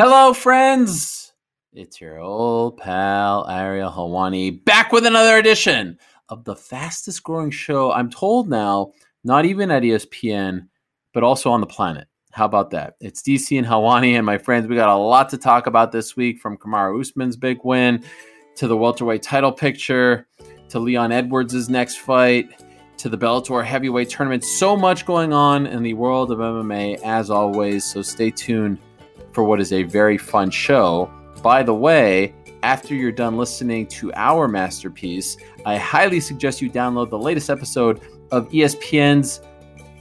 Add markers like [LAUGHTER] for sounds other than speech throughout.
Hello, friends. It's your old pal Ariel Helwani back with another edition of the fastest growing show. I'm told now, not even at ESPN, but also on the planet. How about that? It's DC and Helwani and my friends. We got a lot to talk about this week from Kamaru Usman's big win to the welterweight title picture to Leon Edwards' next fight to the Bellator heavyweight tournament. So much going on in the world of MMA as always. So stay tuned for what is a very fun show. By the way, after you're done listening to our masterpiece, I highly suggest you download the latest episode of ESPN's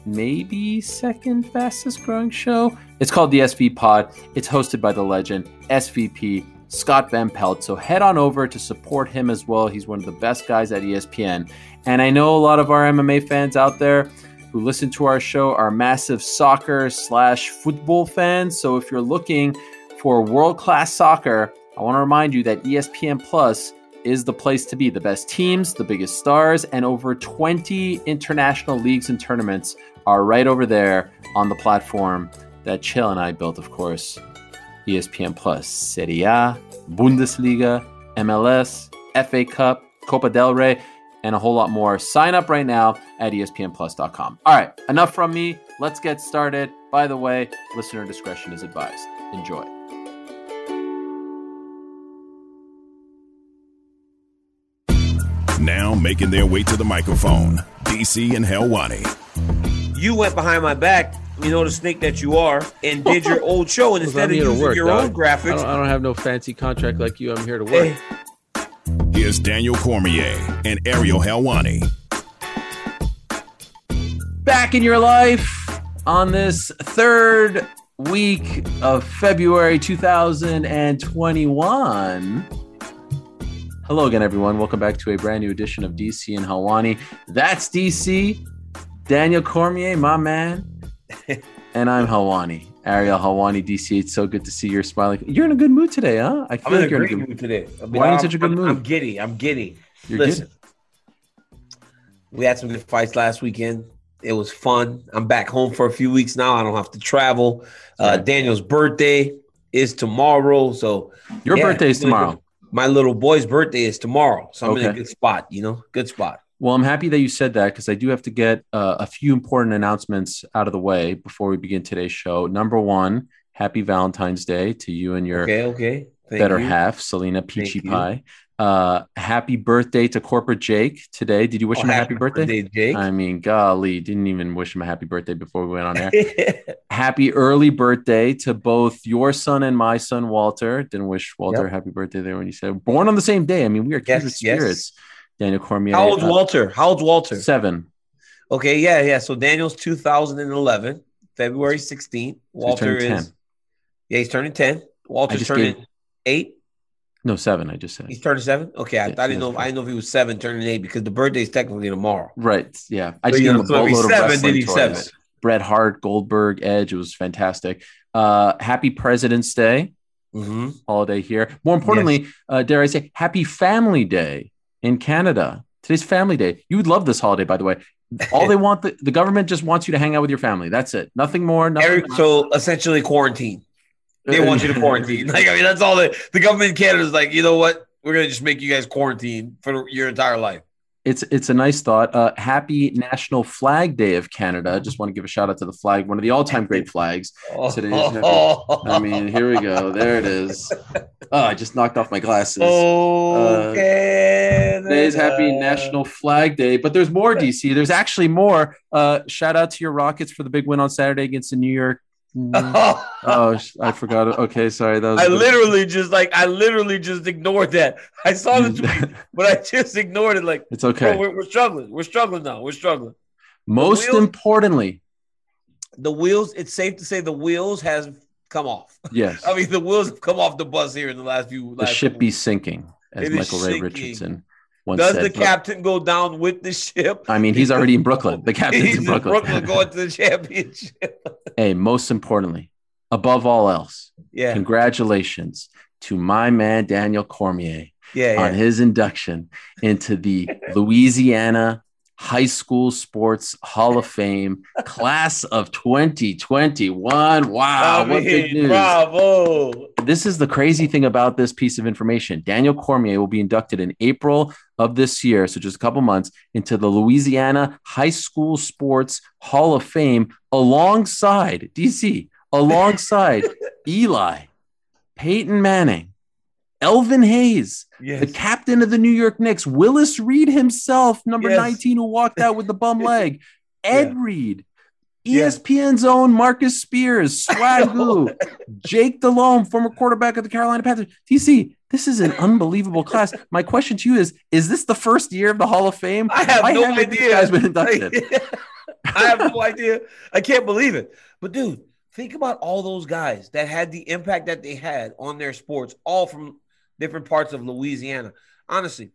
maybe second fastest growing show. It's called the SV Pod. It's hosted by the legend SVP Scott Van Pelt. So head on over to support him as well. He's one of the best guys at ESPN. And I know a lot of our MMA fans out there who listen to our show are massive soccer slash football fans. So if you're looking for world class soccer, I want to remind you that ESPN Plus is the place to be. The best teams, the biggest stars, and over 20 international leagues and tournaments are right over there on the platform that Chill and I built, of course. ESPN Plus, Serie A, Bundesliga, MLS, FA Cup, Copa del Rey and a whole lot more. Sign up right now at espnplus.com. All right, enough from me. Let's get started. By the way, listener discretion is advised. Enjoy. Now making their way to the microphone, DC and Helwani. You went behind my back, you know, the snake that you are, and did your [LAUGHS] old show. And instead of using work, your dog. own graphics, I don't, I don't have no fancy contract like you. I'm here to work. Hey. Here's Daniel Cormier and Ariel Helwani. Back in your life on this third week of February 2021. Hello again, everyone. Welcome back to a brand new edition of DC and Helwani. That's DC, Daniel Cormier, my man, [LAUGHS] and I'm Helwani. Ariel Helwani DC. It's so good to see you're smiling. You're in a good mood today, huh? I I'm feel a like you're in a good mood today. I mean, Why are you in such a good mood? I'm giddy. I'm giddy. You're Listen, we had some good fights last weekend. It was fun. I'm back home for a few weeks now. I don't have to travel. Uh, Daniel's birthday is tomorrow, so Your yeah, birthday is I'm tomorrow. My little boy's birthday is tomorrow, so I'm in a good spot. You know, good spot. Well, I'm happy that you said that because I do have to get uh, a few important announcements out of the way before we begin today's show. Number one, happy Valentine's Day to you and your Okay, okay. Thank better you. half, Selena Peachy. Pie. Uh, happy birthday to Corporate Jake today. Did you wish Oh, him a happy birthday? Jake. I mean, golly, didn't even wish him a happy birthday before we went on air. [LAUGHS] happy early birthday to both your son and my son, Walter. Didn't wish Walter Yep. a happy birthday there when you said born on the same day. I mean, we are kindred Yes, yes. Daniel Cormier. How old's uh, Walter? How old's Walter? Seven. Okay, yeah, yeah. So Daniel's 2011, February 16th. Walter turning is 10. yeah, he's turning 10. Walter's turning gave- eight. No, seven. I just said. He's turning seven. Okay, I, Yeah, I didn't know. is I didn't know if he was seven, turning eight, because the birthday is technically tomorrow. Right. Yeah. I So, just you gave him a so if he's boatload of seven, wrestling then he's toys. seven. Bret Hart, Goldberg, Edge. It was fantastic. Uh, happy President's Day Mm-hmm. holiday here. More importantly, uh, dare I say, Happy Family Day in Canada. Today's Family Day. You would love this holiday, by the way. All they [LAUGHS] want, the, the government just wants you to hang out with your family. That's it. Nothing more. Nothing. Eric, so essentially quarantine. They want you to quarantine. [LAUGHS] Like I mean, that's all the the government in Canada is like. You know what? We're gonna just make you guys quarantine for your entire life. It's it's a nice thought. Uh, happy National Flag Day of Canada. Just want to give a shout out to the flag, one of the all time great flags. [LAUGHS] Today's I mean, here we go. There it is. Oh, I just knocked off my glasses. okay. Uh, Today's Happy uh, National Flag Day, but there's more, DC. There's actually more. Uh, shout out to your Rockets for the big win on Saturday against the New York. [LAUGHS] Oh, sh- I forgot. Okay, sorry. That was I literally just like I literally just ignored that. I saw the mm. tweet, [LAUGHS] but I just ignored it. Like, It's okay. bro, we're, we're struggling. We're struggling now. We're struggling. Most wheels- importantly, The wheels. It's safe to say the wheels has come off. yes, [LAUGHS] I mean, the wheels have come off the bus here in the last few. the last ship be sinking, as Michael Ray sinking. Richardson once Does said. the captain go down with the ship? I mean, he's already in Brooklyn. The captain's in Brooklyn. [LAUGHS] going to the championship. [LAUGHS] hey, most importantly, above all else, yeah, congratulations to my man Daniel Cormier yeah, on his induction into the Louisiana High School Sports Hall of Fame, class of 2021. Wow, I what mean, good news. Bravo. This is the crazy thing about this piece of information. Daniel Cormier will be inducted in April of this year, so just a couple months, into the Louisiana High School Sports Hall of Fame alongside DC, alongside [LAUGHS] Eli, Peyton Manning, Elvin Hayes, Yes. the captain of the New York Knicks, Willis Reed himself, number Yes. 19, who walked out with the bum [LAUGHS] leg, Ed Reed, E Yeah. ESPN's own Marcus Spears, [LAUGHS] Swagu, Jake Delhomme, former quarterback of the Carolina Panthers. DC, this is an unbelievable class. My question to you is: Is this the first year of the Hall of Fame? I have Why no idea. guys been [LAUGHS] inducted? I have no idea. I can't believe it. But dude, think about all those guys that had the impact that they had on their sports, all from different parts of Louisiana. Honestly,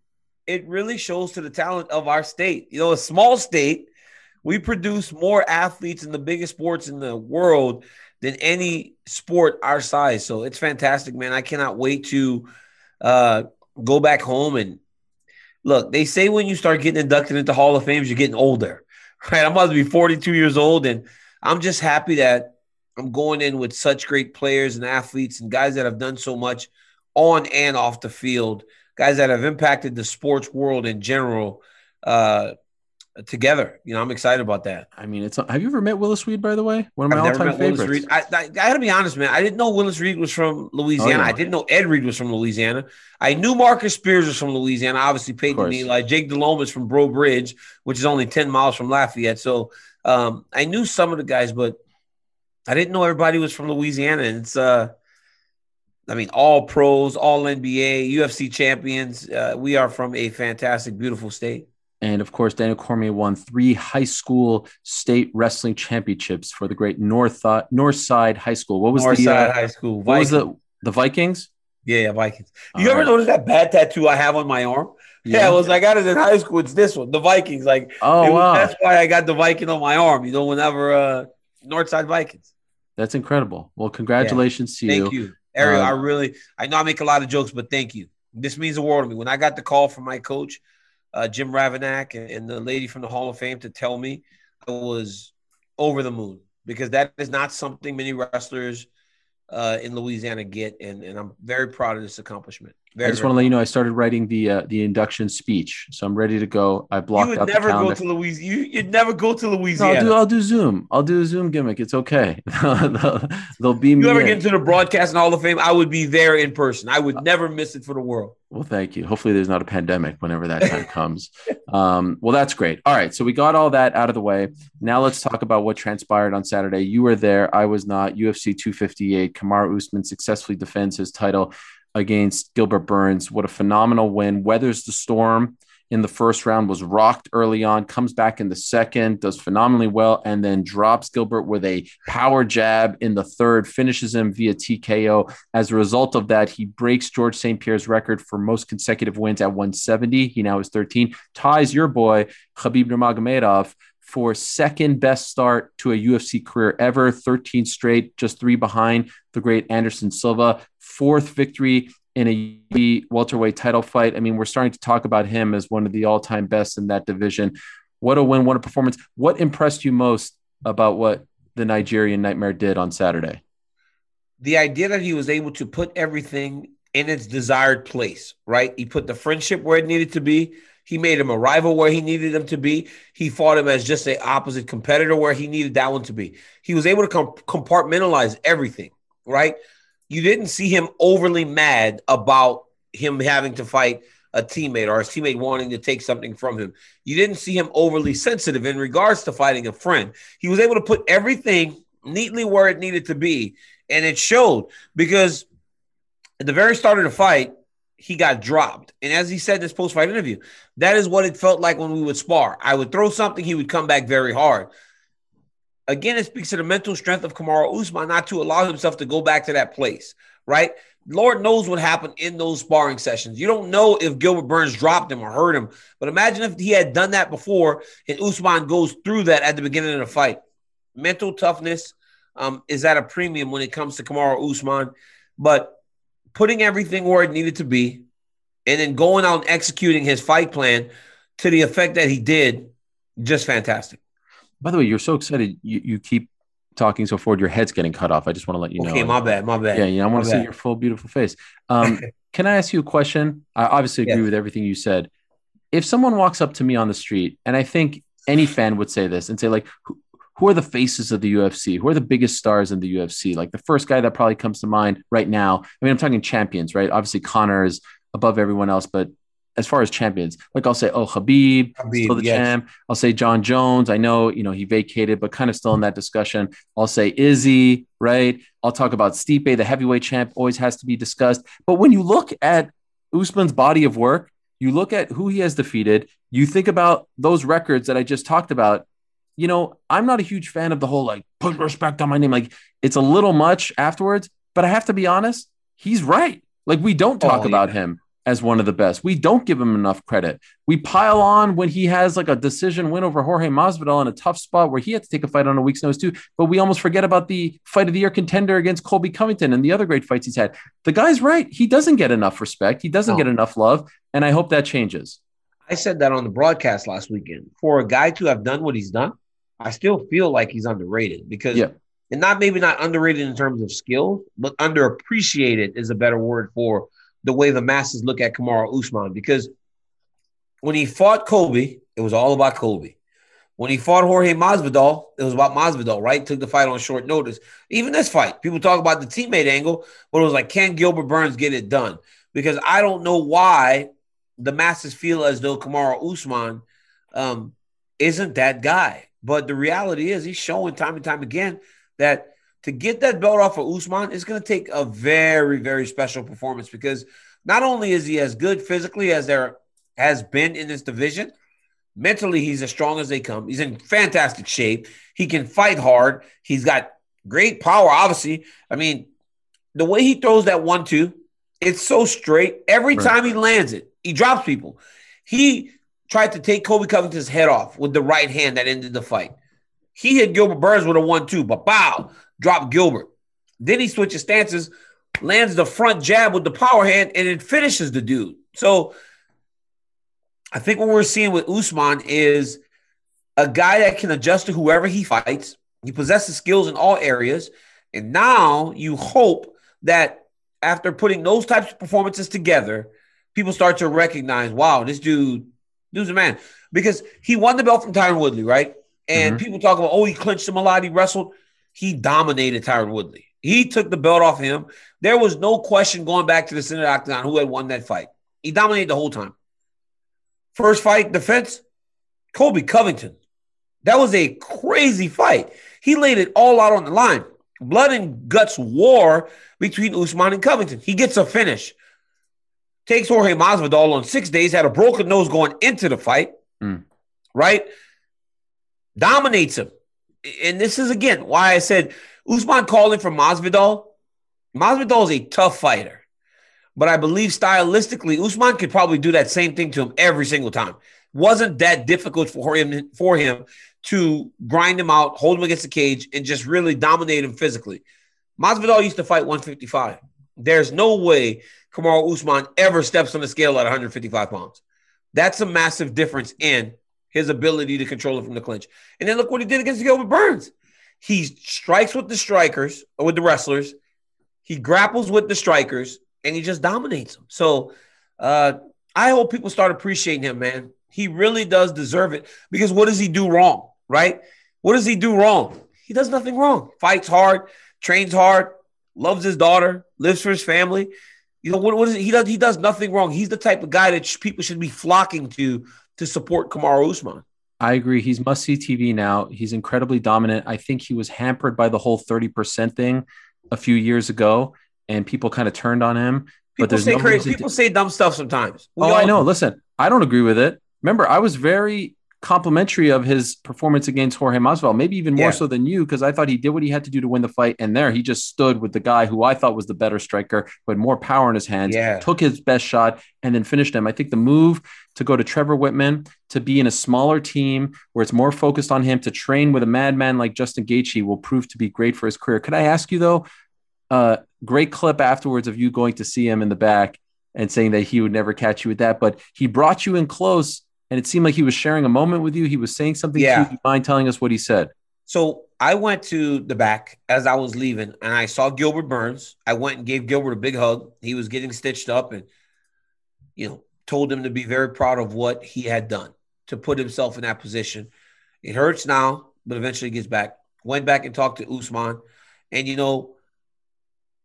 it really shows to the talent of our state. You know, a small state, we produce more athletes in the biggest sports in the world than any sport our size. So it's fantastic, man. I cannot wait to uh, go back home and look. They say when you start getting inducted into Hall of Fames, you're getting older, [LAUGHS] right? I'm about to be 42 years old, and I'm just happy that I'm going in with such great players and athletes and guys that have done so much on and off the field, guys that have impacted the sports world in general. Uh, together, you know, I'm excited about that. I mean, it's. Have you ever met Willis Reed, by the way? One of my all-time met favorites. I, I, I got to be honest, man. I didn't know Willis Reed was from Louisiana. Oh, yeah. I didn't know Ed Reed was from Louisiana. I knew Marcus Spears was from Louisiana. Obviously, Peyton Eli. Jake Delhomme is from Breaux Bridge, which is only 10 miles from Lafayette. So um, I knew some of the guys, but I didn't know everybody was from Louisiana. And it's, uh, I mean, all pros, all NBA, UFC champions. Uh, we are from a fantastic, beautiful state. And of course, Daniel Cormier won three high school state wrestling championships for the great North uh, Northside High School. What was the Northside uh, High School. what was Vikings. the the Vikings? Yeah, yeah, Vikings. You All ever right. notice that bad tattoo I have on my arm? Yeah, it was I got it in high school. It's this one, the Vikings. Like, Oh was- wow, that's why I got the Viking on my arm. You know, whenever uh Northside Vikings. that's incredible. Well, congratulations to Thank you. Ariel. Uh, I really, I know I make a lot of jokes, but thank you. This means the world to me. When I got the call from my coach, uh, Jim Ravanack, and, and the lady from the Hall of Fame to tell me, I was over the moon because that is not something many wrestlers uh, in Louisiana get, and, and I'm very proud of this accomplishment. Very, I just want to let you know I started writing the uh, the induction speech, so I'm ready to go. I blocked you would out never the go to Louisiana. You, you'd never go to No, Louisiana. I'll do I'll do Zoom. I'll do a Zoom gimmick. It's okay. [LAUGHS] they'll, they'll beam you ever in. get into the broadcast and Hall of Fame? I would be there in person. I would never miss it for the world. Well, thank you. Hopefully, there's not a pandemic whenever that time comes. Um, well, that's great. All right, so we got all that out of the way. Now let's talk about what transpired on Saturday. You were there. I was not. UFC 258. Kamaru Usman successfully defends his title against Gilbert Burns. What a phenomenal win! Weathers the storm in the first round. Was rocked early on. Comes back in the second. Does phenomenally well, and then drops Gilbert with a power jab in the third. Finishes him via TKO. As a result of that, he breaks George St. Pierre's record for most consecutive wins at 170. He now is 13. Ties your boy, Khabib Nurmagomedov, for second best start to a UFC career ever. 13 straight, just three behind the great Anderson Silva. Fourth victory in a welterweight title fight. I mean, we're starting to talk about him as one of the all-time best in that division. What a win, what a performance. What impressed you most about what the Nigerian Nightmare did on Saturday? The idea that he was able to put everything in its desired place, right? He put the friendship where it needed to be. He made him a rival where he needed him to be. He fought him as just an opposite competitor where he needed that one to be. He was able to com- compartmentalize everything, right? You didn't see him overly mad about him having to fight a teammate or his teammate wanting to take something from him. You didn't see him overly sensitive in regards to fighting a friend. He was able to put everything neatly where it needed to be. And it showed because at the very start of the fight, he got dropped. And as he said in this post fight interview, that is what it felt like when we would spar. I would throw something, he would come back very hard. Again, it speaks to the mental strength of Kamaru Usman not to allow himself to go back to that place, right? Lord knows what happened in those sparring sessions. You don't know if Gilbert Burns dropped him or hurt him, but imagine if he had done that before and Usman goes through that at the beginning of the fight. Mental toughness um, is at a premium when it comes to Kamaru Usman, but putting everything where it needed to be and then going out and executing his fight plan to the effect that he did Just fantastic. By the way, you're so excited. You, you keep talking so forward. Your head's getting cut off. I just want to let you know. Okay, my bad, my bad. Yeah, yeah. I want to see your full, beautiful face. Um, [LAUGHS] can I ask you a question? I obviously agree Yes. with everything you said. If someone walks up to me on the street, and I think any fan would say this and say, like, who, are the faces of the UFC? Who are the biggest stars in the UFC? Like the first guy that probably comes to mind right now. I mean, I'm talking champions, right? Obviously, Conor is above everyone else, but as far as champions, like I'll say, oh, Habib, Khabib, still the yes. champ. I'll say Jon Jones. I know, you know, he vacated, but kind of still in that discussion. I'll say Izzy, right? I'll talk about Stipe, the heavyweight champ, always has to be discussed. But when you look at Usman's body of work, you look at who he has defeated, you think about those records that I just talked about. You know, I'm not a huge fan of the whole like put respect on my name. Like it's a little much afterwards, but I have to be honest, he's right. Like we don't talk Oh, about yeah. him as one of the best. We don't give him enough credit. We pile on when he has like a decision win over Jorge Masvidal in a tough spot where he had to take a fight on a week's notice too. But we almost forget about the fight of the year contender against Colby Covington and the other great fights he's had. The guy's right. He doesn't get enough respect. He doesn't No. get enough love. And I hope that changes. I said that on the broadcast last weekend. For a guy to have done what he's done, I still feel like he's underrated because, Yeah. and not maybe not underrated in terms of skill, but underappreciated is a better word for the way the masses look at Kamaru Usman. Because when he fought Colby, it was all about Colby. When he fought Jorge Masvidal, it was about Masvidal, right? Took the fight on short notice. Even this fight, people talk about the teammate angle, but it was like, can Gilbert Burns get it done? Because I don't know why the masses feel as though Kamaru Usman um, isn't that guy. But the reality is, he's showing time and time again that to get that belt off of Usman is going to take a very, very special performance because not only is he as good physically as there has been in this division, mentally he's as strong as they come. He's in fantastic shape. He can fight hard. He's got great power, obviously. I mean, the way he throws that one two, it's so straight. Every Right. time he lands it, he drops people. He tried to take Colby Covington's head off with the right hand that ended the fight. He hit Gilbert Burns with a one-two, but bow, dropped Gilbert. Then he switches stances, lands the front jab with the power hand, and it finishes the dude. So I think what we're seeing with Usman is a guy that can adjust to whoever he fights. He possesses skills in all areas. And now you hope that after putting those types of performances together, people start to recognize, wow, this dude, dude's a man. Because he won the belt from Tyron Woodley, right? And mm-hmm. people talk about, oh, he clinched him a lot, he wrestled. He dominated Tyron Woodley. He took the belt off him. There was no question going back to the center octagon who had won that fight. He dominated the whole time. First fight, defense, Colby Covington. That was a crazy fight. He laid it all out on the line. Blood and guts war between Usman and Covington. He gets a finish. Takes Jorge Masvidal on six days, had a broken nose going into the fight, Mm. right? Dominates him. And this is again why I said Usman calling for Masvidal. Masvidal is a tough fighter. But I believe stylistically, Usman could probably do that same thing to him every single time. Wasn't that difficult for him for him to grind him out, hold him against the cage, and just really dominate him physically. Masvidal used to fight 155. There's no way Kamaru Usman ever steps on the scale at 155 pounds. That's a massive difference in his ability to control it from the clinch. And then look what he did against Gilbert Burns. He strikes with the strikers or with the wrestlers. He grapples with the strikers and he just dominates them. So uh, I hope people start appreciating him, man. He really does deserve it because what does he do wrong, right? What does he do wrong? He does nothing wrong. Fights hard, trains hard, loves his daughter, lives for his family. You know what? What is it? He does? He does nothing wrong. He's the type of guy that sh- people should be flocking to to support Kamaru Usman. I agree. He's must see TV now. He's incredibly dominant. I think he was hampered by the whole 30% thing a few years ago, and people kind of turned on him. People but there's say no crazy. reason to- People say dumb stuff sometimes. We oh, all I know. Listen, I don't agree with it. Remember, I was very complimentary of his performance against Jorge Masvidal, maybe even more Yeah. so than you, because I thought he did what he had to do to win the fight. And there, he just stood with the guy who I thought was the better striker, who had more power in his hands, Yeah. took his best shot, and then finished him. I think the move to go to Trevor Wittman, to be in a smaller team where it's more focused on him, to train with a madman like Justin Gaethje will prove to be great for his career. Could I ask you though? Uh, great clip afterwards of you going to see him in the back and saying that he would never catch you with that, but he brought you in close and it seemed like he was sharing a moment with you. He was saying something. Yeah. To you. Do you mind telling us what he said? So I went to the back as I was leaving and I saw Gilbert Burns. I went and gave Gilbert a big hug. He was getting stitched up and, you know, told him to be very proud of what he had done to put himself in that position. It hurts now, but eventually gets back. Went back and talked to Usman. And, you know,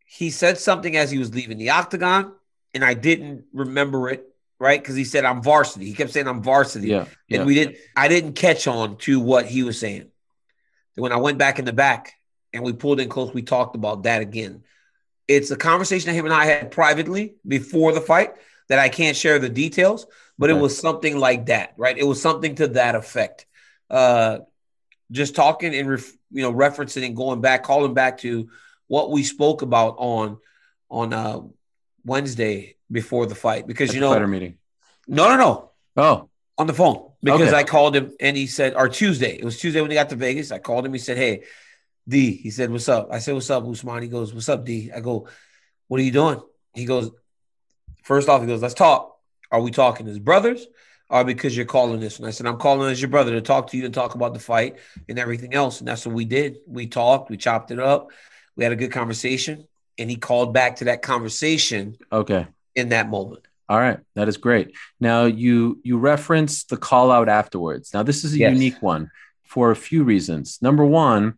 he said something as he was leaving the octagon, and I didn't remember it, right? Because he said, I'm varsity. He kept saying, I'm varsity. Yeah. yeah. And we didn't, I didn't catch on to what he was saying. Then when I went back in the back and we pulled in close, we talked about that again. It's a conversation that him and I had privately before the fight that I can't share the details, but Okay. it was something like that, right? It was something to that effect. Uh, just talking and ref, you know referencing and going back, calling back to what we spoke about on on uh, Wednesday before the fight, because At you know, fighter meeting. no, no, no, Oh, on the phone because Okay. I called him and he said, or Tuesday, it was Tuesday when he got to Vegas. I called him. He said, Hey, D, he said, What's up? I said, What's up, Usman? He goes, What's up, D? I go, What are you doing? He goes, First off, he goes, Let's talk. Are we talking as brothers or because you're calling this? And I said, I'm calling as your brother to talk to you and talk about the fight and everything else. And that's what we did. We talked, we chopped it up, we had a good conversation. And he called back to that conversation okay. in that moment. All right, that is great. Now you you reference the call out afterwards. Now this is a Yes. unique one for a few reasons. Number one,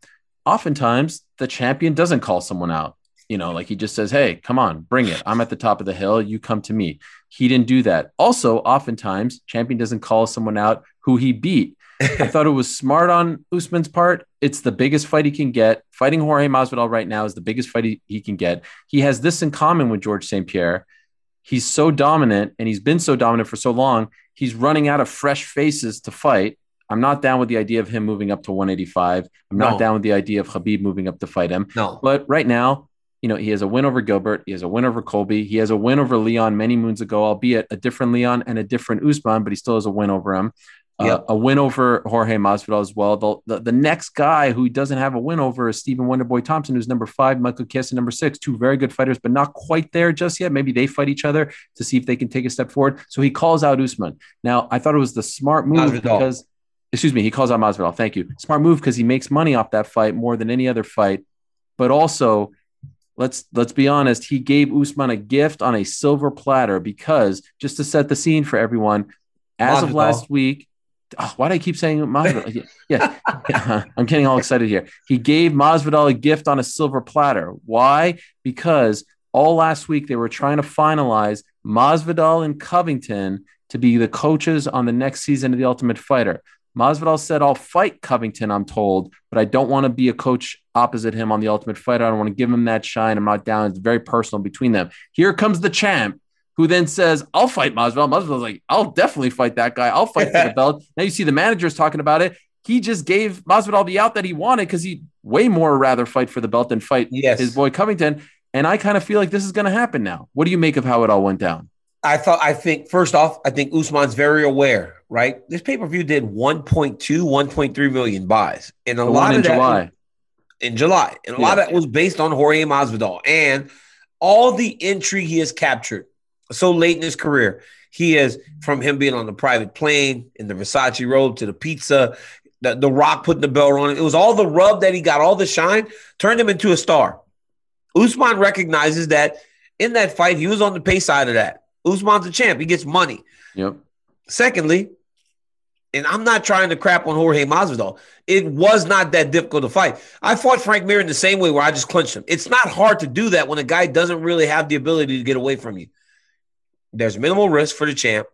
oftentimes the champion doesn't call someone out. You know, like he just says, "Hey, come on, bring it. I'm at the top of the hill. You come to me." He didn't do that. Also, oftentimes champion doesn't call someone out who he beat. I thought it was smart on Usman's part. It's the biggest fight he can get. Fighting Jorge Masvidal right now is the biggest fight he, he can get. He has this in common with George St. Pierre. He's so dominant and he's been so dominant for so long. He's running out of fresh faces to fight. I'm not down with the idea of him moving up to 185. I'm not No. down with the idea of Habib moving up to fight him. No. But right now, you know, he has a win over Gilbert. He has a win over Colby. He has a win over Leon many moons ago, albeit a different Leon and a different Usman, but he still has a win over him. Uh, Yep. a win over Jorge Masvidal as well. The, the, the next guy who doesn't have a win over is Stephen Wonderboy Thompson, who's number five, Michael Chiesa, number six. Two very good fighters, but not quite there just yet. Maybe they fight each other to see if they can take a step forward. So he calls out Usman. Now, I thought it was the smart move Masvidal. because, excuse me, he calls out Masvidal. Thank you. Smart move because he makes money off that fight more than any other fight. But also, let's let's be honest, he gave Usman a gift on a silver platter because just to set the scene for everyone, as of last week, Ah, oh, why do I keep saying Masvidal? yeah, yeah. Uh-huh. I'm getting all excited here. He gave Masvidal a gift on a silver platter. Why? Because all last week they were trying to finalize Masvidal and Covington to be the coaches on the next season of The Ultimate Fighter. Masvidal said, I'll fight Covington, I'm told, but I don't want to be a coach opposite him on The Ultimate Fighter. I don't want to give him that shine. I'm not down. It's very personal between them. Here comes the champ, who then says, I'll fight Masvidal. Masvidal's like, I'll definitely fight that guy. I'll fight for the [LAUGHS] belt. Now you see the managers talking about it. He just gave Masvidal the out that he wanted because he'd way more rather fight for the belt than fight Yes. his boy Covington. And I kind of feel like this is going to happen now. What do you make of how it all went down? I thought I think first off, I think Usman's very aware, right? This pay-per-view did 1.2, 1.3 million buys. And a The lot of in that July. in July. And a lot of that was based on Jorge Masvidal and all the intrigue he has captured so late in his career. He is from him being on the private plane in the Versace robe to the pizza, the, the rock putting the belt on it. It was all the rub that he got, all the shine, turned him into a star. Usman recognizes that in that fight, he was on the pay side of that. Usman's a champ. He gets money. Yep. Secondly, and I'm not trying to crap on Jorge Masvidal. It was not that difficult to fight. I fought Frank Mir in the same way where I just clinched him. It's not hard to do that when a guy doesn't really have the ability to get away from you. There's minimal risk for the champ.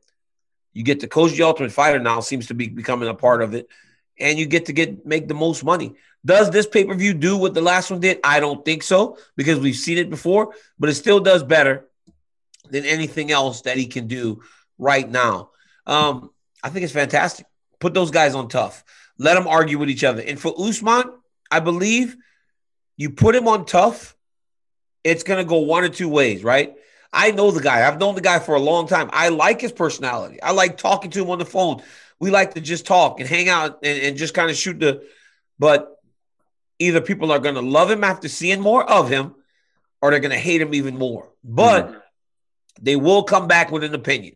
You get to coach the ultimate fighter now, seems to be becoming a part of it, and you get to get make the most money. Does this pay-per-view do what the last one did? I don't think so, because we've seen it before, but it still does better than anything else that he can do right now. Um, I think it's fantastic. Put those guys on tough. Let them argue with each other. And for Usman, I believe you put him on tough, it's going to go one or two ways, right? I know the guy. I've known the guy for a long time. I like his personality. I like talking to him on the phone. We like to just talk and hang out and, and just kind of shoot the. But either people are going to love him after seeing more of him or they're going to hate him even more. But they will come back with an opinion.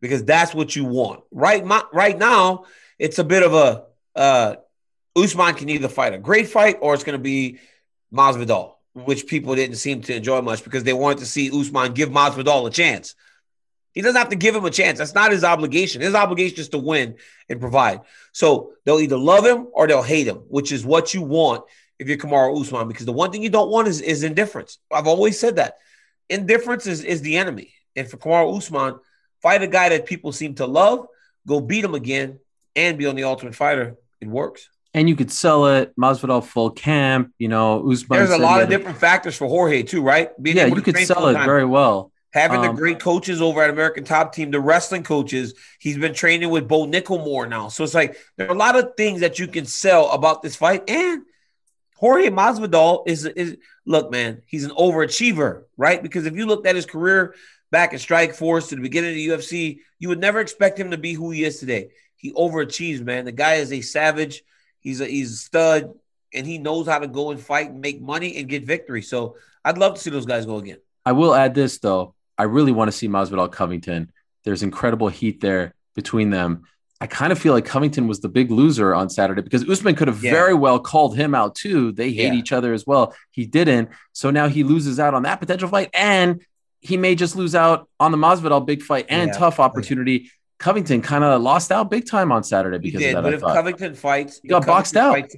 because that's what you want. Right, my, right now, it's a bit of a uh, Usman can either fight a great fight or it's going to be Masvidal, which people didn't seem to enjoy much because they wanted to see Usman give Masvidal a chance. He doesn't have to give him a chance. That's not his obligation. His obligation is to win and provide. So they'll either love him or they'll hate him, which is what you want if you're Kamaru Usman. Because the one thing you don't want is, is indifference. I've always said that. Indifference is, is the enemy. And for Kamaru Usman, fight a guy that people seem to love, go beat him again, and be on the Ultimate Fighter. It works. And you could sell it, Masvidal full camp. You know, Usman. There's a lot of different factors for Jorge too, right? Being Yeah, you could sell it very well. Having Um, the great coaches over at American Top Team, the wrestling coaches, he's been training with Bo Nickelmore now. So it's like there are a lot of things that you can sell about this fight. And Jorge Masvidal is is look, man, he's an overachiever, right? Because if you looked at his career back at Strikeforce to the beginning of the UFC, you would never expect him to be who he is today. He overachieves, man. The guy is a savage. He's a he's a stud, and he knows how to go and fight and make money and get victory. So I'd love to see those guys go again. I will add this though. I really want to see Masvidal Covington. There's incredible heat there between them. I kind of feel like Covington was the big loser on Saturday because Usman could have Yeah. very well called him out too. They hate Yeah. each other as well. He didn't. So now he loses out on that potential fight and he may just lose out on the Masvidal big fight and Yeah. tough opportunity. Covington kind of lost out big time on Saturday He because did, of that. but I if thought. Covington fights, He got if boxed out. fights-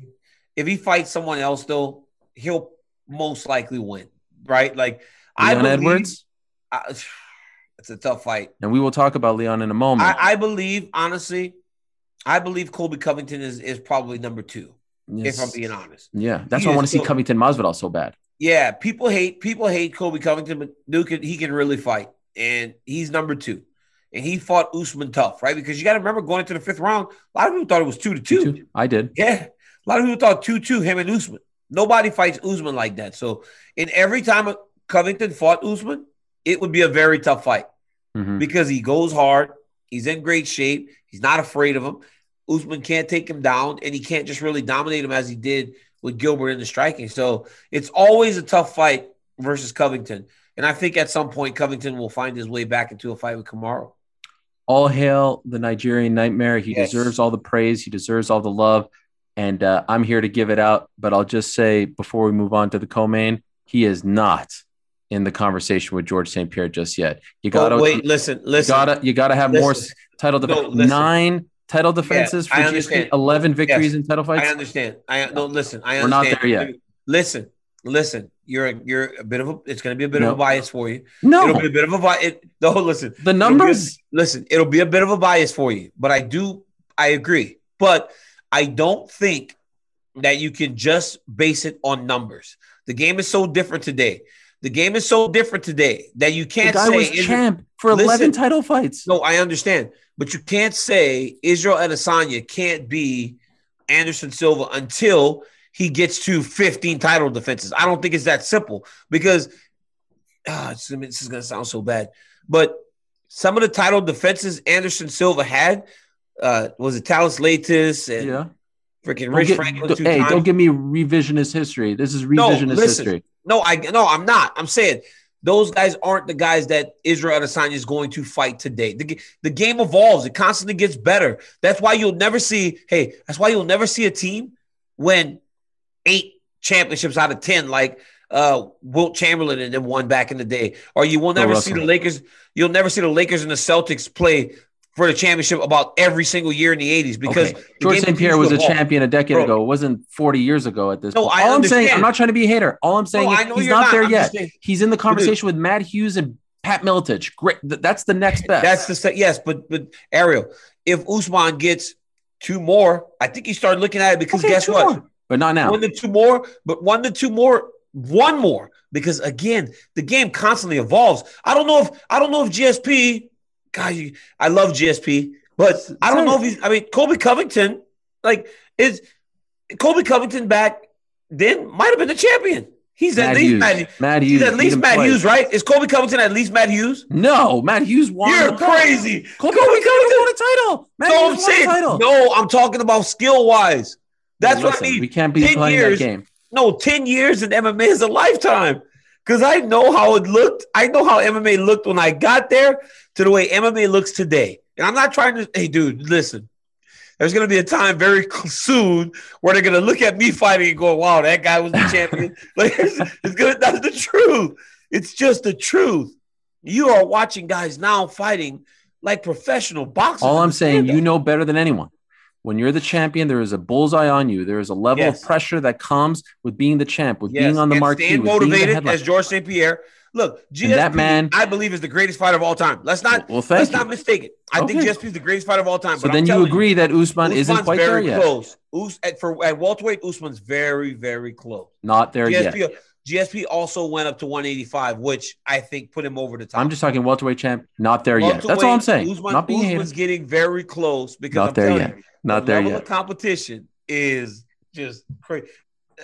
if he fights someone else, though, he'll most likely win. Right? Like I Leon believe, Edwards, I- [SIGHS] it's a tough fight. and we will talk about Leon in a moment. I, I believe, honestly, I believe Colby Covington is is probably number two. Yes. If I'm being honest. yeah, that's He why I want to see Covington Masvidal so bad. Yeah, people hate people hate Colby Covington, but Duke he can really fight, and he's number two. And he fought Usman tough, right? Because you got to remember going into the fifth round, a lot of people thought it was two to two. I did. Yeah. A lot of people thought 2 2, him and Usman. Nobody fights Usman like that. So, in every time Covington fought Usman, it would be a very tough fight Mhm. because he goes hard. He's in great shape. He's not afraid of him. Usman can't take him down, and he can't just really dominate him as he did with Gilbert in the striking. So, it's always a tough fight versus Covington. And I think at some point, Covington will find his way back into a fight with Kamaru. All hail the Nigerian nightmare. He Yes. deserves all the praise. He deserves all the love. And uh, I'm here to give it out. But I'll just say before we move on to the co-main, he is not in the conversation with George St. Pierre just yet. You gotta oh, wait, listen, listen. you gotta you gotta have more Listen. title No, defense. Nine title defenses I for understand. GSP, 11 victories Yes. in title fights. I understand. I no listen. I We're not understand. there yet. Listen, listen. You're a, you're a bit of a. It's going to be a bit of a bias for you. no, It'll be a bit of a bias. No, listen. the It'll a- numbers. listen, it'll be a bit of a bias for you, but I do. I agree, but I don't think that you can just base it on numbers. The game is so different today. The game is so different today that you can't guy say was Israel- champ for 11 title fights. no, I understand, but you can't say Israel Adesanya can't be Anderson Silva until he gets to 15 title defenses. I don't think it's that simple because ah, it's- this is going to sound so bad, but some of the title defenses Anderson Silva had uh, was it Thales Leites and Yeah. freaking Don't Rich get- Franklin. don't- hey, times. don't give me revisionist history. This is No, revisionist listen. history. No, I no, I'm not. I'm saying those guys aren't the guys that Israel Adesanya is going to fight today. The, the game evolves; it constantly gets better. That's why you'll never see. Hey, that's why you'll never see a team win eight championships out of ten, like uh, Wilt Chamberlain and them won back in the day. Or you will never see the Lakers. You'll never see the Lakers and the Celtics play for the championship about every single year in the '80s because Okay. George St. Pierre was a evolve. champion a decade Bro. ago. It wasn't 40 years ago at this No, point. I All I'm saying. I'm not trying to be a hater. All I'm saying No, is he's not, not. there I'm yet. saying- He's in the conversation with Matt Hughes and Pat Miletich. Great. That's the next best. That's the se- yes, but but Ariel, if Usman gets two more, I think he started looking at it because Okay, guess what? more, but not now. One to two more, but one to two more, one more. Because again, the game constantly evolves. I don't know if I don't know if GSP, God, I love GSP, but I don't know if he's. I mean, Colby Covington, like is Colby Covington back then might have been the champion. He's at least Hughes. Matt, Matt he's at least Matt. Hughes, right? Is Colby Covington at least Matt Hughes? No, Matt Hughes won. You're crazy. Colby Colby Covington Covington- won a title. Matt So I'm Hughes won a saying, title. no, I'm talking about skill wise. That's what I mean. We can't be 10 playing years- that game. No, 10 years in MMA is a lifetime. because I know how it looked. I know how MMA looked when I got there to the way MMA looks today. And I'm not trying to. Hey, dude, listen. There's going to be a time very [LAUGHS] soon where they're going to look at me fighting and go, "Wow, that guy was the champion." [LAUGHS] like it's, it's good. That's the truth. It's just the truth. You are watching guys now fighting like professional boxers. All I'm saying, you know better than anyone. When you're the champion, there is a bullseye on you. There is a level Yes. of pressure that comes with being the champ, with Yes, being on the and marquee, staying with being the motivated as George St. Pierre. Look, GSP, that man- I believe is the greatest fighter of all time. Let's not Well, let's you. not mistake it. I think Okay. GSP is the greatest fighter of all time. So then you agree that Usman isn't Usman's quite there yet. close. Us, at, for at welterweight, Usman's very very close. Not there yet. GSP also went up to 185, which I think put him over the top. I'm just talking welterweight champ. Not there yet. That's all I'm saying. Usman, not being Usman's getting very close because Not I'm there telling yet. you, Not the there level yet. of competition is just crazy.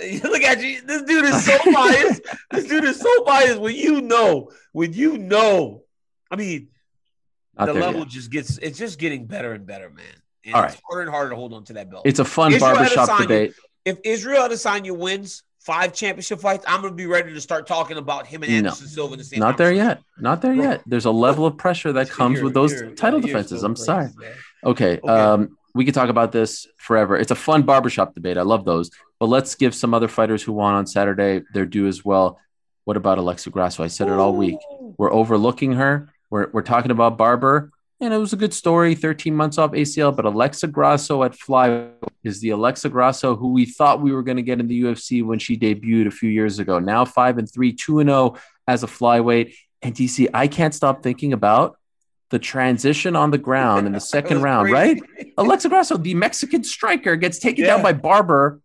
[LAUGHS] Look at you. This dude is so [LAUGHS] biased. this dude is so biased. When you know, when you know, I mean, Not the level yet. just gets it's just getting better and better, man. And All it's right. harder and harder to hold on to that belt. It's a fun Israel barbershop Adesanya- debate. if Israel Adesanya wins five championship fights, I'm gonna be ready to start talking about him and No. Anderson Silva in the same. Not there yet. Not there Bro. yet. There's a level of pressure that [LAUGHS] comes You're- with those title defenses. I'm sorry. Okay. Okay. Um, we could talk about this forever. It's a fun barbershop debate. I love those. But let's give some other fighters who won on Saturday their due as well. What about Alexa Grasso? I said it all week. We're overlooking her. We're, we're talking about Barber, and it was a good story 13 months off ACL. But Alexa Grasso at Fly is the Alexa Grasso who we thought we were going to get in the UFC when she debuted a few years ago. Now 5 and 3, 2 and 0 as a flyweight. And DC, I can't stop thinking about the transition on the ground in the [LAUGHS] second round, crazy. right? Alexa Grasso, the Mexican striker, gets taken Yeah. down by Barber,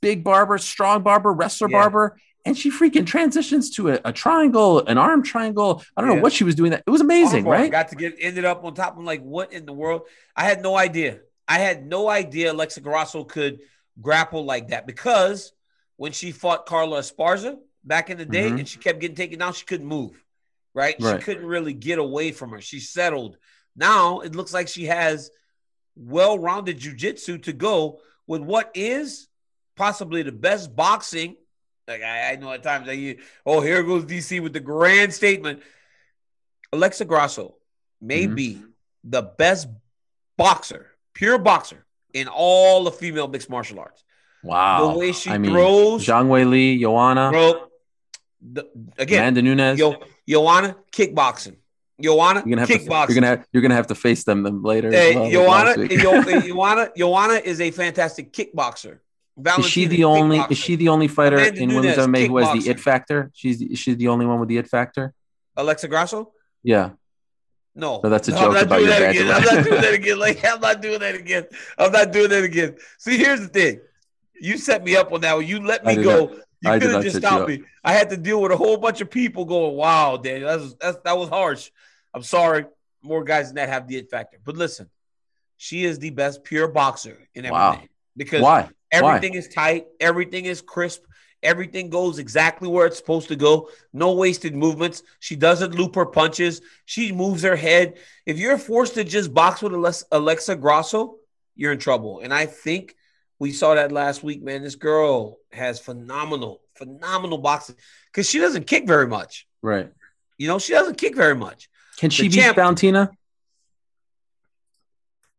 big Barber, strong Barber, wrestler Yeah. Barber, and she freaking transitions to a, a triangle, an arm triangle. I don't know what she was doing. That it was amazing, Armbar right? Got to get ended up on top. I'm like, what in the world? I had no idea. I had no idea Alexa Grasso could grapple like that because when she fought Carla Esparza back in the day Mhm. and she kept getting taken down, she couldn't move. Right? Right. She couldn't really get away from her. She settled. Now it looks like she has well-rounded jujitsu to go with what is possibly the best boxing. Like I, I know at times I you, oh, here goes DC with the grand statement. Alexa Grasso may Mhm. be the best boxer, pure boxer in all the female mixed martial arts. Wow. The way she I mean, throws, Zhang Wei Li, Joanna, bro. The, again, Amanda Nunes. Yo, Joanna kickboxing. Joanna you're gonna have to. You're gonna have. You're gonna have to face them, them later. as Hey, well, like Joanna, last week. Yo- [LAUGHS] Joanna, Joanna is a fantastic kickboxer. Is she the only? Is she the only fighter Amanda in women's Nunes, MMA who has the it factor? She's is she the only one with the it factor? Alexa Grasso? Yeah. No, No, that's a No, joke I'm not about doing your that again. I'm not doing that again. Like I'm not doing that again. I'm not doing that again. See, here's the thing. You set me up on that one. You let me go. not- you could have just stopped me. I had to deal with a whole bunch of people going, "Wow, Daniel, that was that's, that was harsh." I'm sorry. More guys than that have the it factor. But listen, she is the best pure boxer in MMA Wow. because Why? Everything is tight. Everything is crisp. Everything goes exactly where it's supposed to go. No wasted movements. She doesn't loop her punches. She moves her head. If you're forced to just box with Alexa Grasso, you're in trouble. And I think we saw that last week, man. This girl has phenomenal, phenomenal boxing because she doesn't kick very much. Right. You know, she doesn't kick very much. Can she The beat champ- Valentina?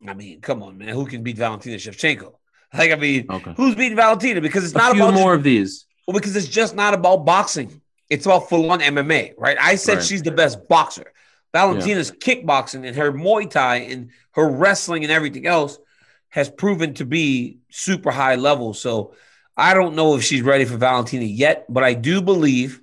I mean, come on, man. Who can beat Valentina Shevchenko? Like, I mean, Okay. who's beating Valentina? Because it's A not few about just more of these. Well, because it's just not about boxing. It's about full on MMA, right? I said Right. she's the best boxer. Valentina's kickboxing and her Muay Thai and her wrestling and everything else has proven to be super high level. So I don't know if she's ready for Valentina yet, but I do believe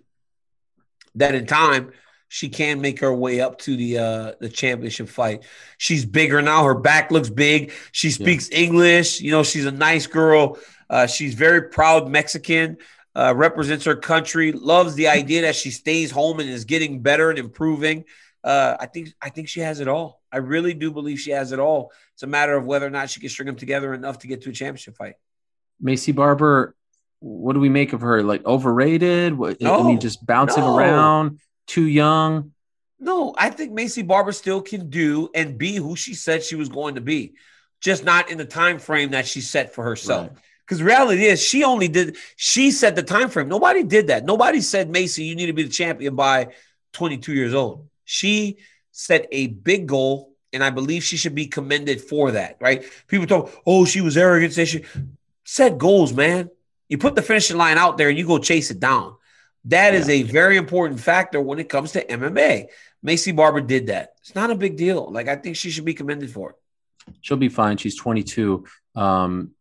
that in time she can make her way up to the uh the championship fight. She's bigger now. Her back looks big. She speaks English. You know, she's a nice girl. Uh, she's very proud Mexican. Uh, represents her country. Loves the idea that she stays home and is getting better and improving. Uh, I think I think she has it all. I really do believe she has it all. It's a matter of whether or not she can string them together enough to get to a championship fight. Maycee Barber, what do we make of her? Like overrated? What, I mean, just bouncing no. around, too young. No, I think Maycee Barber still can do and be who she said she was going to be, just not in the time frame that she set for herself. Right. Because reality is, she only did. She set the time frame. Nobody did that. Nobody said, Maycee, you need to be the champion by 22 years old. She set a big goal, and I believe she should be commended for that. Right? People talk, oh, she was arrogant. She set goals, man. You put the finishing line out there, and you go chase it down. That is a very important factor when it comes to MMA. Maycee Barber did that. It's not a big deal. Like I think she should be commended for it. She'll be fine. She's 22. Um,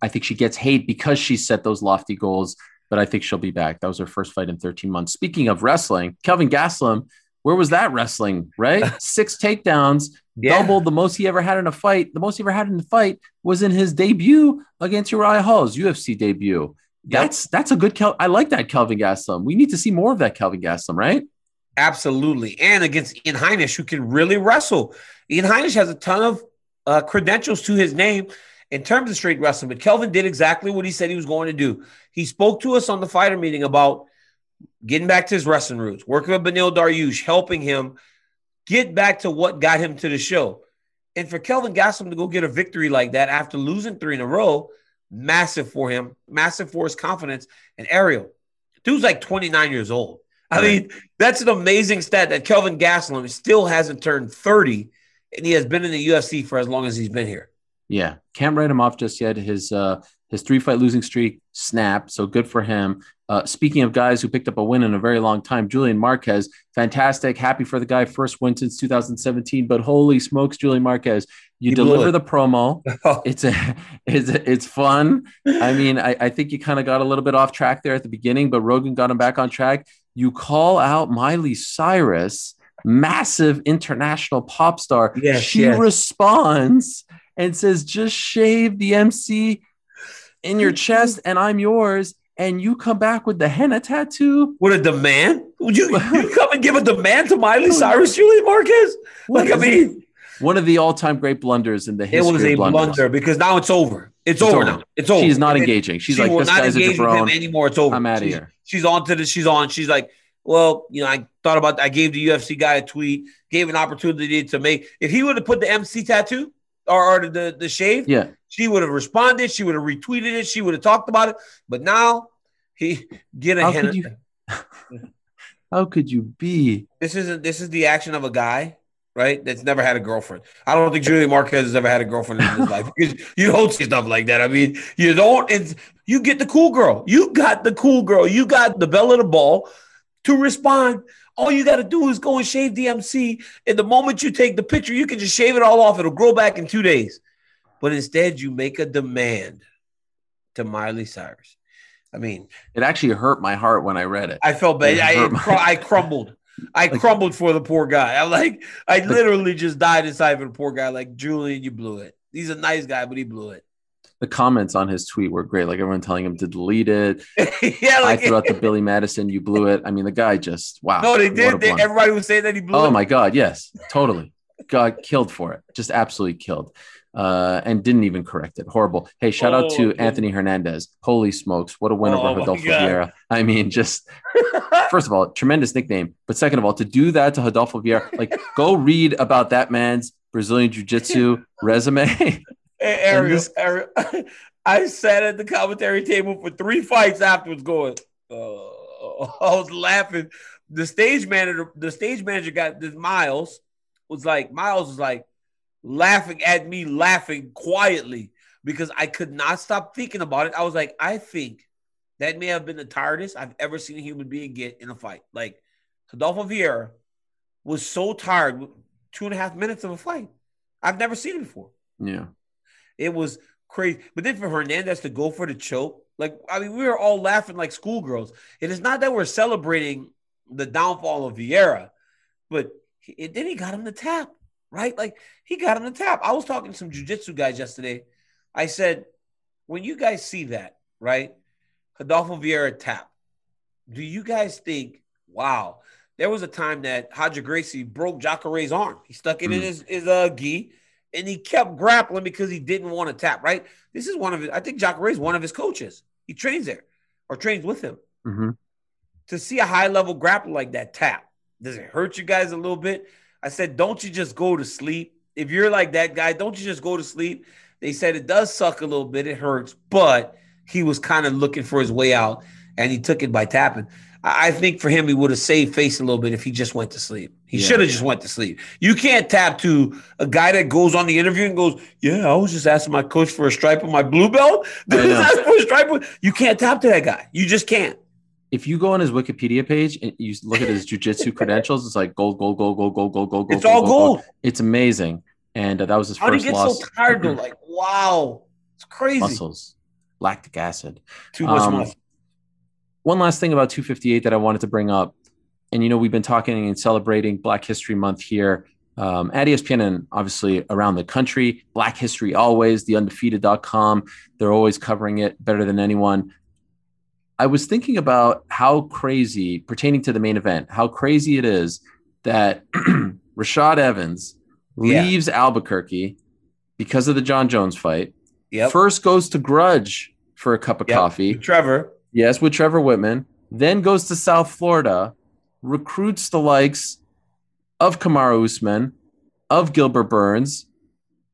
I think she gets hate because she set those lofty goals, but I think she'll be back. That was her first fight in 13 months. Speaking of wrestling, Kelvin Gastelum, where was that wrestling? Right, [LAUGHS] six takedowns, Yeah. doubled the most he ever had in a fight. The most he ever had in a fight was in his debut against Uriah Hall's UFC debut. That's that's a good. Kel- I like that Kelvin Gastelum. We need to see more of that Kelvin Gastelum, right? Absolutely. And against Ian Heinisch, who can really wrestle. Ian Heinisch has a ton of uh, credentials to his name in terms of straight wrestling, but Kelvin did exactly what he said he was going to do. He spoke to us on the fighter meeting about getting back to his wrestling roots, working with Beneil Dariush, helping him get back to what got him to the show. And for Kelvin Gastelum to go get a victory like that after losing three in a row, massive for him, massive for his confidence. And Ariel, dude's like 29 years old. I Right. mean, that's an amazing stat that Kelvin Gastelum still hasn't turned 30, and he has been in the UFC for as long as he's been here. Yeah, can't write him off just yet. His uh, his three fight losing streak snapped, so good for him. Uh, speaking of guys who picked up a win in a very long time, Julian Marquez, fantastic, happy for the guy, first win since 2017. But holy smokes, Julian Marquez, you deliver the promo. [LAUGHS] It's a, it's it's fun. I mean, I, I think you kind of got a little bit off track there at the beginning, but Rogan got him back on track. You call out Miley Cyrus, massive international pop star. Yes, she yes. responds and says, "Just shave the MC in your chest, and I'm yours." And you come back with the henna tattoo. With a demand? Would you, you [LAUGHS] come and give a demand to Miley Cyrus, Julian Marquez? Like, I What mean, One of the all-time great blunders in the history. Of blunders. It was a of blunder because now it's over. It's, It's over, over. now. It's over. She's not It- engaging. She's she like, "This not guy's a with him jabron. anymore. It's over. I'm outta She's- here." She's on to this. She's on. She's like, well, you know, I thought about. I gave the UFC guy a tweet, gave an opportunity to make. If he would have put the MC tattoo or, or the the shave, Yeah, she would have responded. She would have retweeted it. She would have talked about it. But now he get a How could you- [LAUGHS] how could you be? This isn't. This is the action of a guy. Right, that's never had a girlfriend. I don't think Julian Marquez has ever had a girlfriend in his life [LAUGHS] because you don't see stuff like that. I mean, you don't. It's, you get the cool girl. You got the cool girl. You got the bell of the ball to respond. All you got to do is go and shave the MC. And the moment you take the picture, you can just shave it all off. It'll grow back in two days. But instead, you make a demand to Miley Cyrus. I mean, It actually hurt my heart when I read it. I felt bad. It I, my- cr- I crumbled. I Like- crumbled for the poor guy. I'm like, I literally just died inside for the poor guy. Like, Julian, you blew it. He's a nice guy, but he blew it. The comments on his tweet were great. Like everyone telling him to delete it. [LAUGHS] yeah, I threw out the [LAUGHS] Billy Madison. You blew it. I mean, the guy just wow. no, they did. They, everybody was saying that he blew it. Oh it. my god, yes, totally. Got killed for it. Just absolutely killed. Uh, and didn't even correct it. Horrible. Hey, shout out Oh, to okay. Anthony Hernandez. Holy smokes, what a win Oh, over Rodolfo Vieira. I mean, just [LAUGHS] first of all, tremendous nickname. But second of all, to do that to Rodolfo Vieira, like go read about that man's Brazilian Jiu-Jitsu [LAUGHS] resume. Hey, [LAUGHS] Ariel, this- Ariel, I sat at the commentary table for three fights afterwards, going, oh, I was laughing. The stage manager, the stage manager got this Miles was like, Miles was like laughing at me, laughing quietly because I could not stop thinking about it. I was like, I think that may have been the tiredest I've ever seen a human being get in a fight. Like Rodolfo Vieira was so tired, with two and a half minutes of a fight. I've never seen it before. yeah. It was crazy. But then for Hernandez to go for the choke, like I mean, we were all laughing like schoolgirls. And it's not that we're celebrating the downfall of Vieira, but he, then he got him to tap, right? Like he got him to tap. I was talking to some jujitsu guys yesterday. I said, when you guys see that, right? Rodolfo Vieira tap. Do you guys think, wow, there was a time that Roger Gracie broke Jacare's arm. He stuck it in Mm. his, his uh, gi and he kept grappling because he didn't want to tap, right? This is one of his, I think Jacare is one of his coaches. He trains there or trains with him. hmm To see a high level grappler like that tap, does it hurt you guys a little bit? I said, don't you just go to sleep? If you're like that guy, don't you just go to sleep? They said it does suck a little bit, it hurts, but he was kind of looking for his way out, and he took it by tapping. I think for him, he would have saved face a little bit if he just went to sleep. He Yeah. should have just went to sleep. You can't tap to a guy that goes on the interview and goes, "Yeah, I was just asking my coach for a stripe on my blue belt." I know. [LAUGHS] Ask for a stripe. You can't tap to that guy. You just can't. If you go on his Wikipedia page and you look at his jujitsu [LAUGHS] credentials, it's like gold, gold, gold, gold, gold, gold, gold, It's gold, It's all gold. gold. It's amazing, and uh, that was his How do you first get loss. so tired though? Like, wow, it's crazy. Muscles, lactic acid. Too much Um, muscle. one last thing about 258 that I wanted to bring up, and you know we've been talking and celebrating Black History Month here um, at ESPN and obviously around the country. Black History always, the undefeated.com. They're always covering it better than anyone. I was thinking about how crazy, pertaining to the main event, how crazy it is that [CLEARS THROAT] Rashad Evans Yeah. leaves Albuquerque because of the Jon Jones fight. Yep. First goes to Grudge for a cup of Yep. coffee. Trevor. Yes, with Trevor Wittman. Then goes to South Florida, recruits the likes of Kamaru Usman, of Gilbert Burns.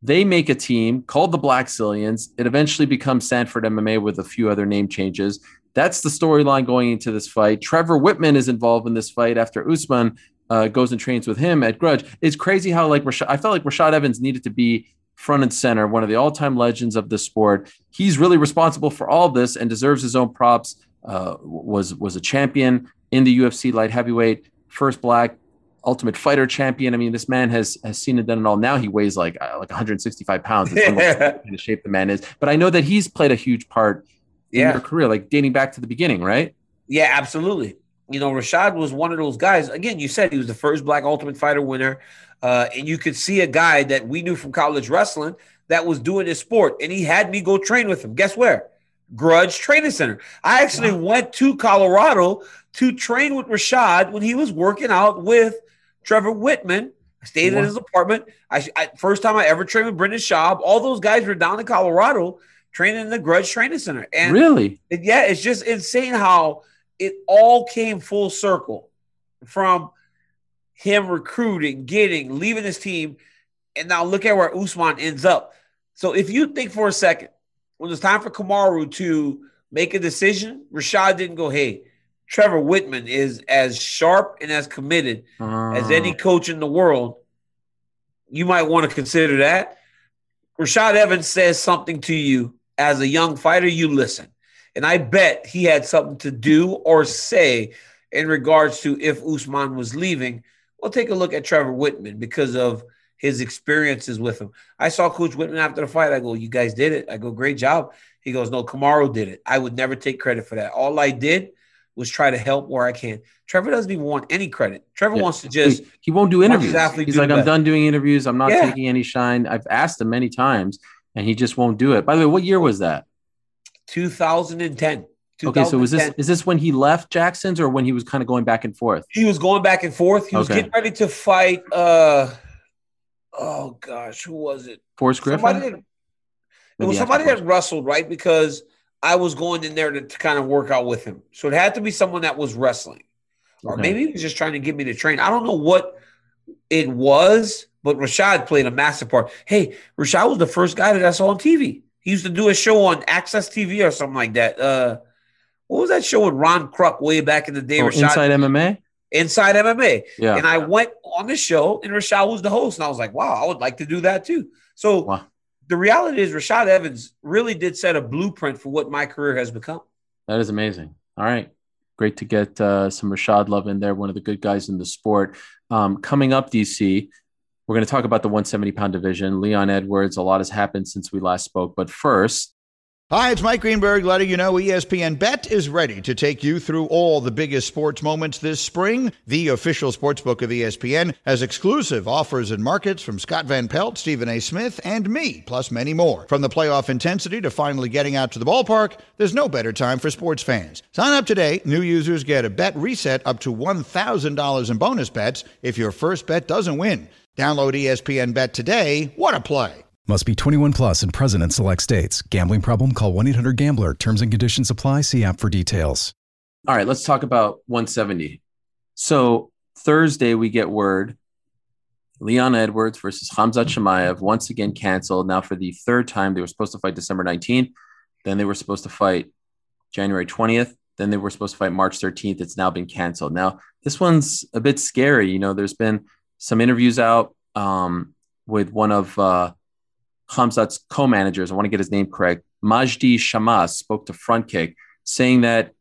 They make a team called the Blackzilians. It eventually becomes Sanford MMA with a few other name changes. That's the storyline going into this fight. Trevor Wittman is involved in this fight after Usman uh, goes and trains with him at Grudge. It's crazy how like Rashad, I felt like Rashad Evans needed to be front and center, one of the all-time legends of the sport. He's really responsible for all this and deserves his own props. Uh, was was a champion in the UFC light heavyweight, first black ultimate fighter champion. I mean, this man has has seen and done it all. Now he weighs like uh, like 165 pounds. It's what kind of shape the man is. But I know that he's played a huge part in Yeah. your career, like dating back to the beginning, right? Yeah, absolutely. You know, Rashad was one of those guys. Again, you said he was the first black ultimate fighter winner. Uh, and you could see a guy that we knew from college wrestling that was doing this sport. And he had me go train with him. Guess where? Grudge Training Center. I actually went to Colorado to train with Rashad when he was working out with Trevor Wittman. I stayed Wow. in his apartment. I, I first time I ever trained with Brendan Schaub. All those guys were down in Colorado training in the Grudge Training Center. And really? yeah, it's just insane how it all came full circle from him recruiting, getting, leaving his team, and now look at where Usman ends up. So if you think for a second, when it's time for Kamaru to make a decision, Rashad didn't go, hey, Trevor Wittman is as sharp and as committed as Uh, any coach in the world. You might want to consider that. Rashad Evans says something to you as a young fighter, you listen. And I bet he had something to do or say in regards to if Usman was leaving. Well, take a look at Trevor Wittman because of his experiences with him. I saw Coach Wittman after the fight. I go, You guys did it. I go, Great job. He goes, No, Kamaru did it. I would never take credit for that. All I did was try to help where I can. Trevor doesn't even want any credit. Trevor Yeah. wants to just he, he won't do interviews. He's do like, I'm best." done doing interviews. I'm not Yeah. taking any shine. I've asked him many times, and he just won't do it. By the way, what year was that? 2010. Okay, so was this is this when he left Jackson's or when he was kind of going back and forth? He was going back and forth. He was Okay. getting ready to fight. Uh, oh gosh, who was it? Forrest Griffin. Somebody that, it was somebody that wrestled, right? Because I was going in there to, to kind of work out with him. So it had to be someone that was wrestling. Or Okay. maybe he was just trying to get me to train. I don't know what it was, but Rashad played a massive part. Hey, Rashad was the first guy that I saw on TV. He used to do a show on AXS TV or something like that. Uh, what was that show with Ron Kruck way back in the day? Oh, Rashad Inside MMA. Inside MMA. Yeah. And I went on the show, and Rashad was the host, and I was like, "Wow, I would like to do that too." So Wow. the reality is, Rashad Evans really did set a blueprint for what my career has become. That is amazing. All right. Great to get uh, some Rashad Love in there, one of the good guys in the sport. Um, coming up, DC, we're going to talk about the 170 pound division. Leon Edwards, a lot has happened since we last spoke. But first, Hi, it's Mike Greenberg letting you know ESPN Bet is ready to take you through all the biggest sports moments this spring. The official sportsbook of E ESPN has exclusive offers and markets from Scott Van Pelt, Stephen A. Smith, and me, plus many more. From the playoff intensity to finally getting out to the ballpark, there's no better time for sports fans. Sign up today. New users get a bet reset up to $1,000 in bonus bets if your first bet doesn't win. Download ESPN Bet today. What a play! Must be 21 plus and present in select states. Gambling problem? Call 1 800 Gambler. Terms and conditions apply. See app for details. all right, let's talk about 170. So Thursday, we get word Leon Edwards versus Hamzat Chimaev once again canceled. Now, for the third time, they were supposed to fight December 19th. Then they were supposed to fight January 20th. Then they were supposed to fight March 13th. It's now been canceled. Now, this one's a bit scary. You know, there's been some interviews out um, with one of uh, Hamzat's co managers. I want to get his name correct. Majdi Shammas spoke to Frontkick saying that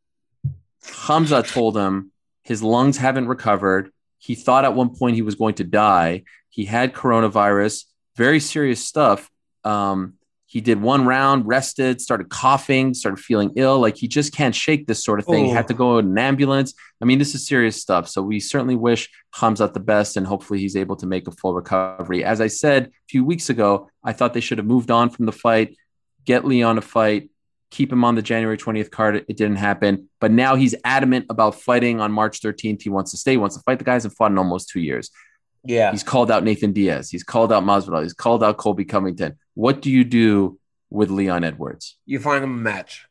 Hamza told him his lungs haven't recovered. He thought at one point he was going to die. He had coronavirus, very serious stuff. Um, he did one round, rested, started coughing, started feeling ill. Like he just can't shake this sort of thing. Had to oh. go in an ambulance. I mean, this is serious stuff. So we certainly wish Hamzat the best and hopefully he's able to make a full recovery. As I said a few weeks ago, I thought they should have moved on from the fight, get Leon a fight, keep him on the January 20th card. It didn't happen. But now he's adamant about fighting on March 13th. He wants to stay, he wants to fight the guys and fought in almost two years. Yeah. He's called out Nathan Diaz. He's called out Masvidal. He's called out Colby Covington. What do you do with Leon Edwards? You find him a match.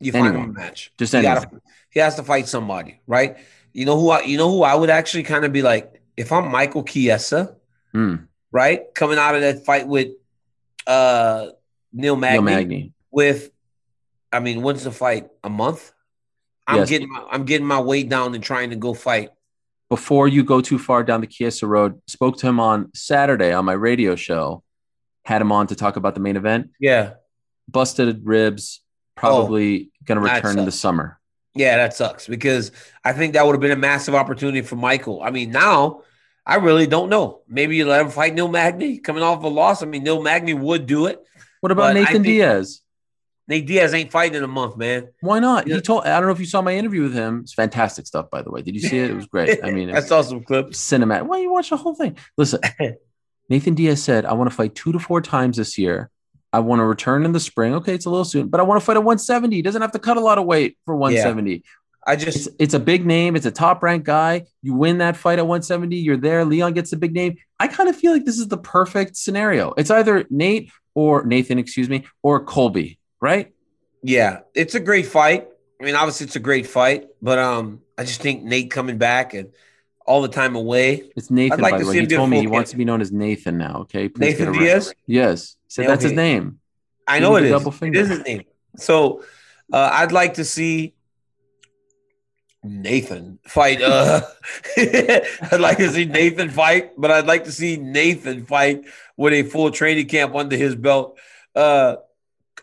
You find Anyone. him a match. Just He anyone. gotta- he has to fight somebody, right? You know who I you know who I would actually kind of be like if I'm Michael Chiesa, Mm, right? Coming out of that fight with uh Neil Magny, Neil Magny. with I mean, when's the fight? A month? I'm Yes. getting my, I'm getting my weight down and trying to go fight. Before you go too far down the Chiesa road, spoke to him on Saturday on my radio show. Had him on to talk about the main event. Yeah. Busted ribs. Probably oh, going to return in the summer. Yeah, that sucks because I think that would have been a massive opportunity for Michael. I mean, now I really don't know. Maybe you let him fight Neil Magny coming off a loss. I mean, Neil Magny would do it. What about Nathan Diaz? Nate Diaz ain't fighting in a month, man. Why not? Yeah. He told. I don't know if you saw my interview with him. It's fantastic stuff, by the way. Did you see it? It was great. I [LAUGHS] mean, I saw some clips. cinematic. Why you watch the whole thing? Listen, [LAUGHS] Nathan Diaz said, "I want to fight two to four times this year. I want to return in the spring. Okay, it's a little soon, but I want to fight at 170. He doesn't have to cut a lot of weight for 170. I It's, just it's a big name. It's a top ranked guy. You win that fight at 170. You're there. Leon gets the big name. I kind of feel like this is the perfect scenario. It's either Nate or Nathan, excuse me, or Colby, right? yeah, it's a great fight. I mean, obviously it's a great fight, but um, I just think Nate coming back and all the time away. It's Nathan, like by to the way. see He told me he wants to be known as Nathan now. Okay. Please Nathan. Diaz. Yes. Said Yeah, that's his name. I know it double It finger. is his name. So uh, I'd like to see Nathan fight. Uh, [LAUGHS] I'd like to see Nathan fight, but I'd like to see Nathan fight with a full training camp under his belt. Uh,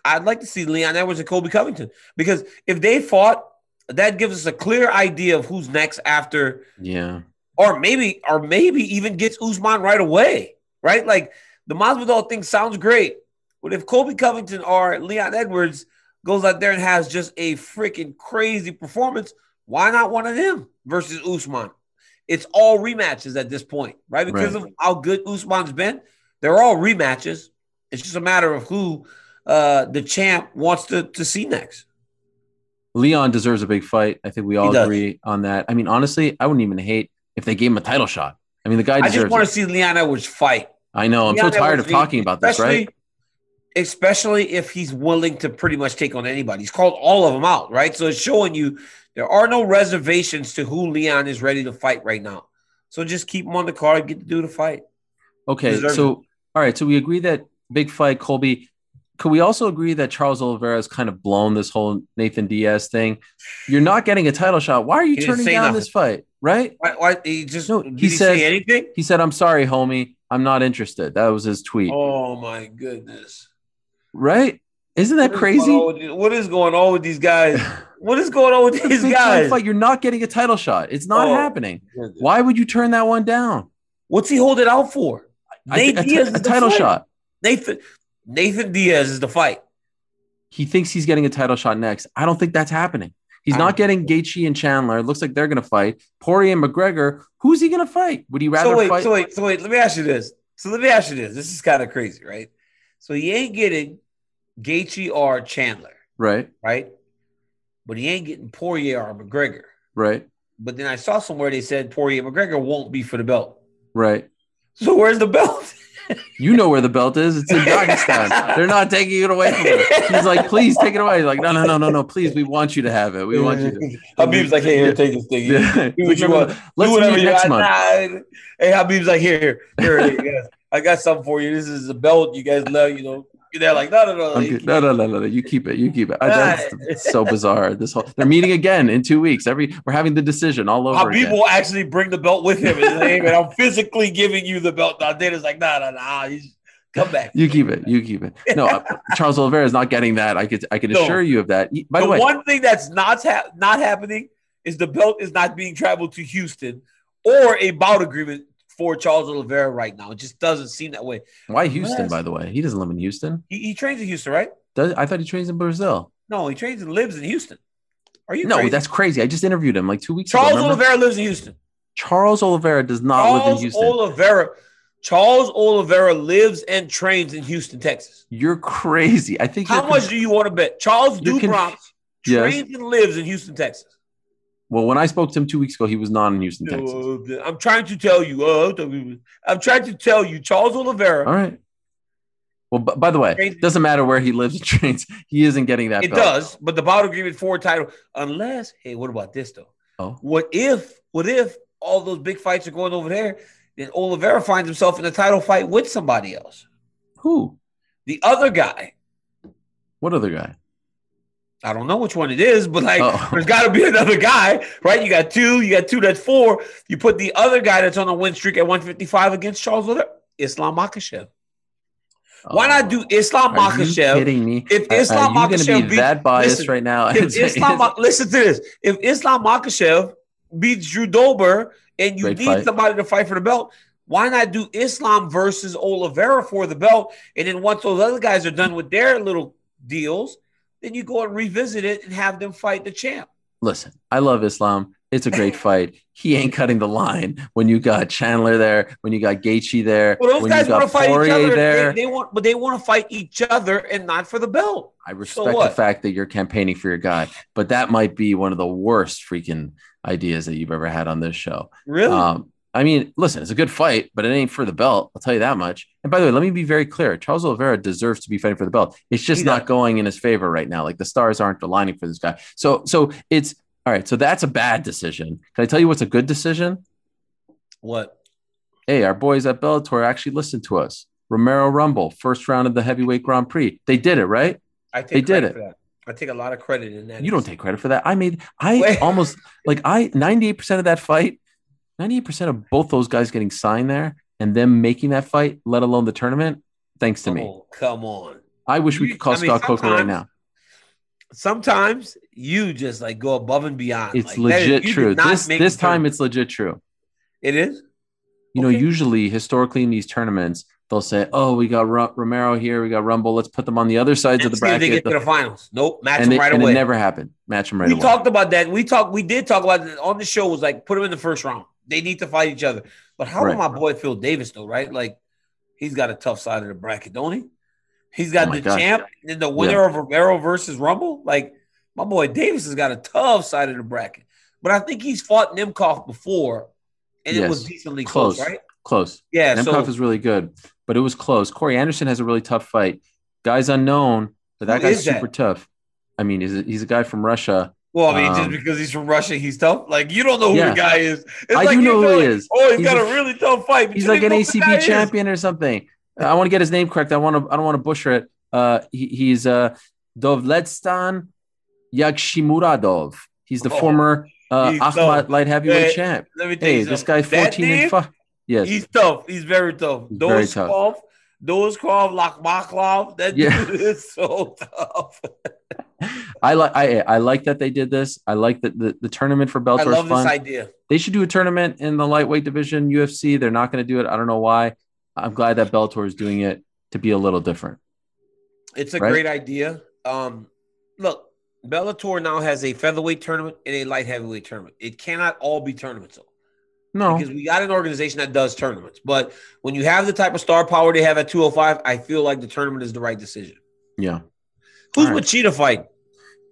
I'd like to see Leon Edwards and Colby Covington because if they fought, that gives us a clear idea of who's next after Yeah. or maybe or maybe even gets Usman right away, right? Like the Masvidal thing sounds great, but if Colby Covington or Leon Edwards goes out there and has just a freaking crazy performance, why not one of them versus Usman? It's all rematches at this point, right? Because Right. of how good Usman's been, they're all rematches. It's just a matter of who uh, the champ wants to, to see next. Leon deserves a big fight. I think we all agree on that. I mean, honestly, I wouldn't even hate if they gave him a title shot. I mean, the guy I just want it. to see Leon Edwards fight. I know. I'm so tired Edwards of talking about this, right? Especially if he's willing to pretty much take on anybody. He's called all of them out, right? So it's showing you there are no reservations to who Leon is ready to fight right now. So just keep him on the card, get to do the fight. Okay. deserves So, all right. So we agree that big fight, Colby. Could we also agree that Charles Oliveira has kind of blown this whole Nathan Diaz thing? You're not getting a title shot. Why are you turning down nothing. this fight? Right? Why, why he just No, he say anything? He said, I'm sorry, homie. I'm not interested. That was his tweet. Oh my goodness. Right? Isn't that What is crazy? going on with these- what is going on with these guys? [LAUGHS] What is going on with these guys? fight. You're not getting a title shot. It's not Oh. happening. Why would you turn that one down? What's he holding out for? I Nate ti- Diaz a is the title fight. shot. Nathan Nathan Diaz is the fight. He thinks he's getting a title shot next. I don't think that's happening. He's I not getting Gaethje and Chandler. It looks like they're going to fight. Poirier and McGregor. Who's he going to fight? Would he rather so wait, fight? so wait, so wait. Let me ask you this. So let me ask you this. This is kind of crazy, right? So he ain't getting Gaethje or Chandler, right, right? But he ain't getting Poirier or McGregor. right, But then I saw somewhere they said Poirier McGregor won't be for the belt. right. So where's the belt? [LAUGHS] You know where the belt is. It's in Dagestan. they're not taking it away from him. He's like, please take it away. He's like, no, no, no, no, no. Please, we want you to have it. We want you to. [LAUGHS] Khabib's like, hey, here, take this thing. Yeah. Do what you want. Do Let's whatever you next want. month. Hey, Khabib's like, here, here, here. I got something for you. This is a belt you guys love, you know. They're like, no, no, no. You. No, no, no, no, no. You keep it. You keep it. I- That's it's so bizarre. This whole they're meeting again in two weeks. Every we're having the decision all over Khabib again. will actually bring the belt with him and hey, man, I'm physically giving you the belt. Now Dana's like, nah, nah, nah. He's, come back. You keep it. You keep it. No, uh, Charles Oliveira is not getting that. I could I can No. assure you of that. By the, the way, one thing that's not ha- not happening is the belt is not being traveled to Houston or a bout agreement for Charles Oliveira right now. It just doesn't seem that way. why Houston? Yes. By the way, he doesn't live in Houston. He, he trains in Houston, right? Does I thought he trains in Brazil? No, he trains and lives in Houston. Are you No, crazy? that's crazy. I just interviewed him like two weeks Charles ago. remember? Oliveira lives in Houston. Charles Oliveira does not live in Charles Houston. Oliveira. Charles Oliveira lives and trains in Houston, Texas. You're crazy. I think. How much do you want to bet? Charles You're conf- Yes. trains and lives in Houston, Texas. Well, when I spoke to him two weeks ago, he was not in Houston, Texas. Uh, I'm trying to tell you. Uh, I'm trying to tell you, Charles Oliveira. All right. Well, b- by the way, it doesn't matter where he lives and [LAUGHS] trains. He isn't getting that It belt. does, but the bout agreement for title, unless, hey, what about this though? Oh. What if, what if all those big fights are going over there, then Oliveira finds himself in a title fight with somebody else? Who? The other guy, What other guy? I don't know which one it is, but like, Oh. there's got to be another guy, right? You got two, you got two, that's four. You put the other guy that's on a win streak at 155 against Charles Oliveira, Islam Makhachev. Why not do oh. Islam Oh. Are you kidding me? If Islam are you going to Makhachev be that biased listen, right now? if [LAUGHS] Islam, listen to this. If Islam Makhachev beats Drew Dober and you Great need fight. somebody to fight for the belt, why not do Islam versus Oliveira for the belt? And then once those other guys are done with their little deals, then you go and revisit it and have them fight the champ. Listen, I love Islam. It's a great [LAUGHS] fight. He ain't cutting the line when you got Chandler there, when you got Gaethje there, Well, those when guys you want to got fight each other. there. They, they want, but they want to fight each other and not for the belt. I respect the fact that you're campaigning for your guy, but that might be one of the worst freaking ideas that you've ever had on this show. Really? Um, I mean, listen, it's a good fight, but it ain't for the belt. I'll tell you that much. And by the way, let me be very clear: Charles Oliveira deserves to be fighting for the belt. It's just not going in his favor right now. Like the stars aren't aligning for this guy. So, so it's all right. So that's a bad decision. Can I tell you what's a good decision? what? Hey, our boys at Bellator actually listened to us. Romero Rumble, first round of the heavyweight Grand Prix. They did it, right? I take They did it. for that. I take a lot of credit in that. You don't take credit for that. I made I Wait. almost like I 98% of that fight, 98% of both those guys getting signed there and them making that fight, let alone the tournament, thanks to me. Oh, come on. I wish we could call I mean, Scott Coker right now. Sometimes you just like go above and beyond. It's Like, legit did true. This this time it's legit true. it is. You know, usually historically in these tournaments, they'll say, "Oh, we got Ru- Romero here, we got Rumble. Let's put them on the other sides of the if they bracket." get to the finals. Nope, match and, them it, right and away. it never happened. Match them right we away. We talked about that. We talked. We did talk about it on the show. Was like put them in the first round. They need to fight each other. But how Right. about my boy Phil Davis though? Right, like he's got a tough side of the bracket, don't he? He's got Oh the gosh. champ and the winner of Romero versus Rumble. Like my boy Davis has got a tough side of the bracket. But I think he's fought Nemkov before, and it was decently close, Close. right? Close. Yeah. Nemkov so is really good, but it was close. Corey Anderson has a really tough fight. Guy's unknown, but that guy's is that? super tough. I mean, he's a, he's a guy from Russia. Well, I mean, Um, just because he's from Russia, he's tough. Like you don't know who Yeah. the guy is. It's I like do know who feel he is. Oh, he's He's got a a, really tough fight. He's like an know who the guy ACB is. champion or something. I want to get his name correct. I want to. I don't want to butcher it. Uh, he, he's uh, Dovletdzhan Yagshimuradov. He's the Oh, former uh, Akhmat tough. light heavyweight Hey, champ. Let me tell Hey, you this something. That 14 name, and five. Yes. He's tough. He's very tough. He's very tough. Krov, Lakhmaklov. That Yeah. dude is so tough. I like I I like that they did this. I like that the, the tournament for I Bellator is love fun. this idea. They should do a tournament in the lightweight division, UFC. They're not going to do it. I don't know why. I'm glad that Bellator is doing it to be a little different. It's a Right? great idea. Um, look, Bellator now has a featherweight tournament and a light heavyweight tournament. It cannot all be tournaments. No, because we got an organization that does tournaments. But when you have the type of star power they have at 205, I feel like the tournament is the right decision. yeah. Who's All right. Machida fighting?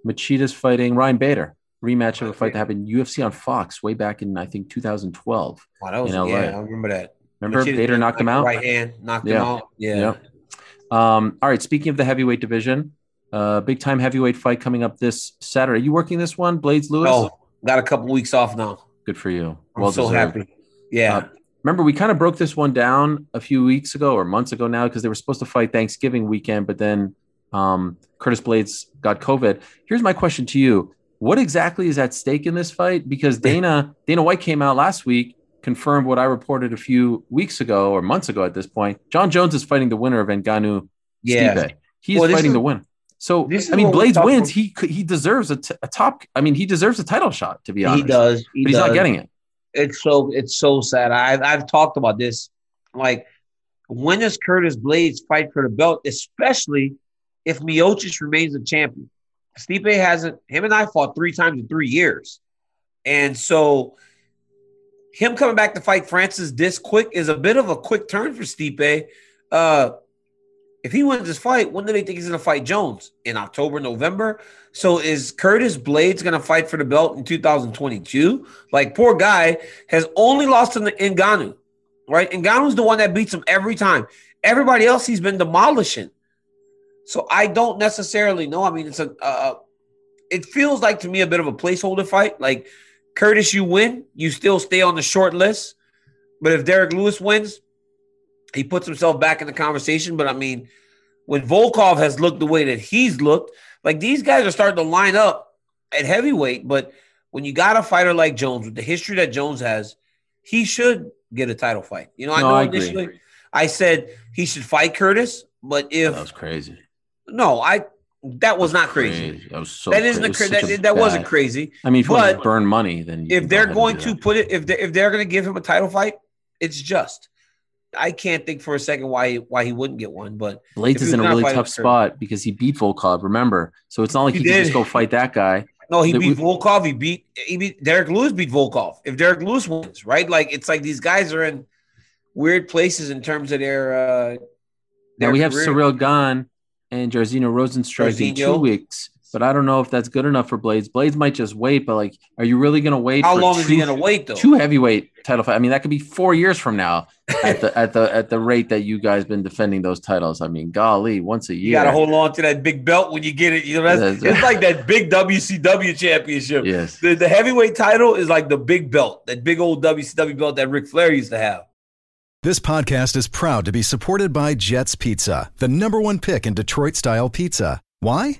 Machida's fighting Ryan Bader. Rematch of a fight that happened UFC on Fox way back in I think 2012. Wow, that was In LA. yeah, I remember that. Remember Machida Bader knocked him out. Right hand knocked Yeah. him out. Yeah. Yep. Um, all right. Speaking of the heavyweight division, uh, big time heavyweight fight coming up this Saturday. you working this one, Blaydes Lewis? Oh, got a couple weeks off now. Good for you. I'm Well so deserved. happy. Yeah. Uh, remember we kind of broke this one down a few weeks ago or months ago now because they were supposed to fight Thanksgiving weekend, but then um, Curtis Blaydes got COVID. Here's my question to you: What exactly is at stake in this fight? Because [LAUGHS] Dana Dana White came out last week, confirmed what I reported a few weeks ago or months ago. At this point, Jon Jones is fighting the winner of Ngannou Yeah. Stipe. He's Well, fighting is- the winner. So this I mean, Blaydes wins. He he deserves a, t- a top. I mean, he deserves a title shot. To be honest, He does. He but he's does. not getting it. It's so it's so sad. I've I've talked about this. Like, when does Curtis Blaydes fight for the belt, especially if Miocic remains a champion? Stipe hasn't. Him and I fought three times in three years, and so him coming back to fight Francis this quick is a bit of a quick turn for Stipe. Uh, if he wins this fight, when do they think he's going to fight Jones in October, November? So is Curtis Blaydes going to fight for the belt in 2022? Like poor guy has only lost to Ngannou, right? Ngannou's the one that beats him every time. Everybody else he's been demolishing. So I don't necessarily know. I mean, it's a. Uh, it feels like to me a bit of a placeholder fight. Like Curtis, you win, you still stay on the short list. But if Derrick Lewis wins, he puts himself back in the conversation. But I mean, when Volkov has looked the way that he's looked, like these guys are starting to line up at heavyweight. But when you got a fighter like Jones with the history that Jones has, he should get a title fight. You know, I No, know I agree. I said he should fight Curtis, but if that was crazy. no, I that was not crazy. That was so. that isn't cra- a it was cra- such that, that wasn't crazy. I mean, if you but burn money, then you If they're going to put it, if they if they're going to give him a title fight, it's just. I can't think for a second why why he wouldn't get one, but Blaydes is in a really tough spot because he beat Volkov. Remember, so it's not like He he, can just go fight that guy. no, he That beat we- Volkov. He beat he beat Derrick Lewis. Beat Volkov. If Derrick Lewis wins, right? Like it's like these guys are in weird places in terms of their. uh Now their we have career. Ciryl Gane and Jairzinho Rozenstruik in two weeks, but I don't know if that's good enough for Blaydes. Blaydes might just wait, but like, are you really going to wait? How for long is he going to wait though? Two heavyweight title fight. I mean, that could be four years from now at the at the at the rate that you guys been defending those titles. I mean, golly, once a year. You got to hold on to that big belt when you get it. You know, that's, That's- it's like that big WCW championship. Yes. The, the heavyweight title is like the big belt, that big old WCW belt that Ric Flair used to have. This podcast is proud to be supported by Jets Pizza, the number one pick in Detroit style pizza. Why?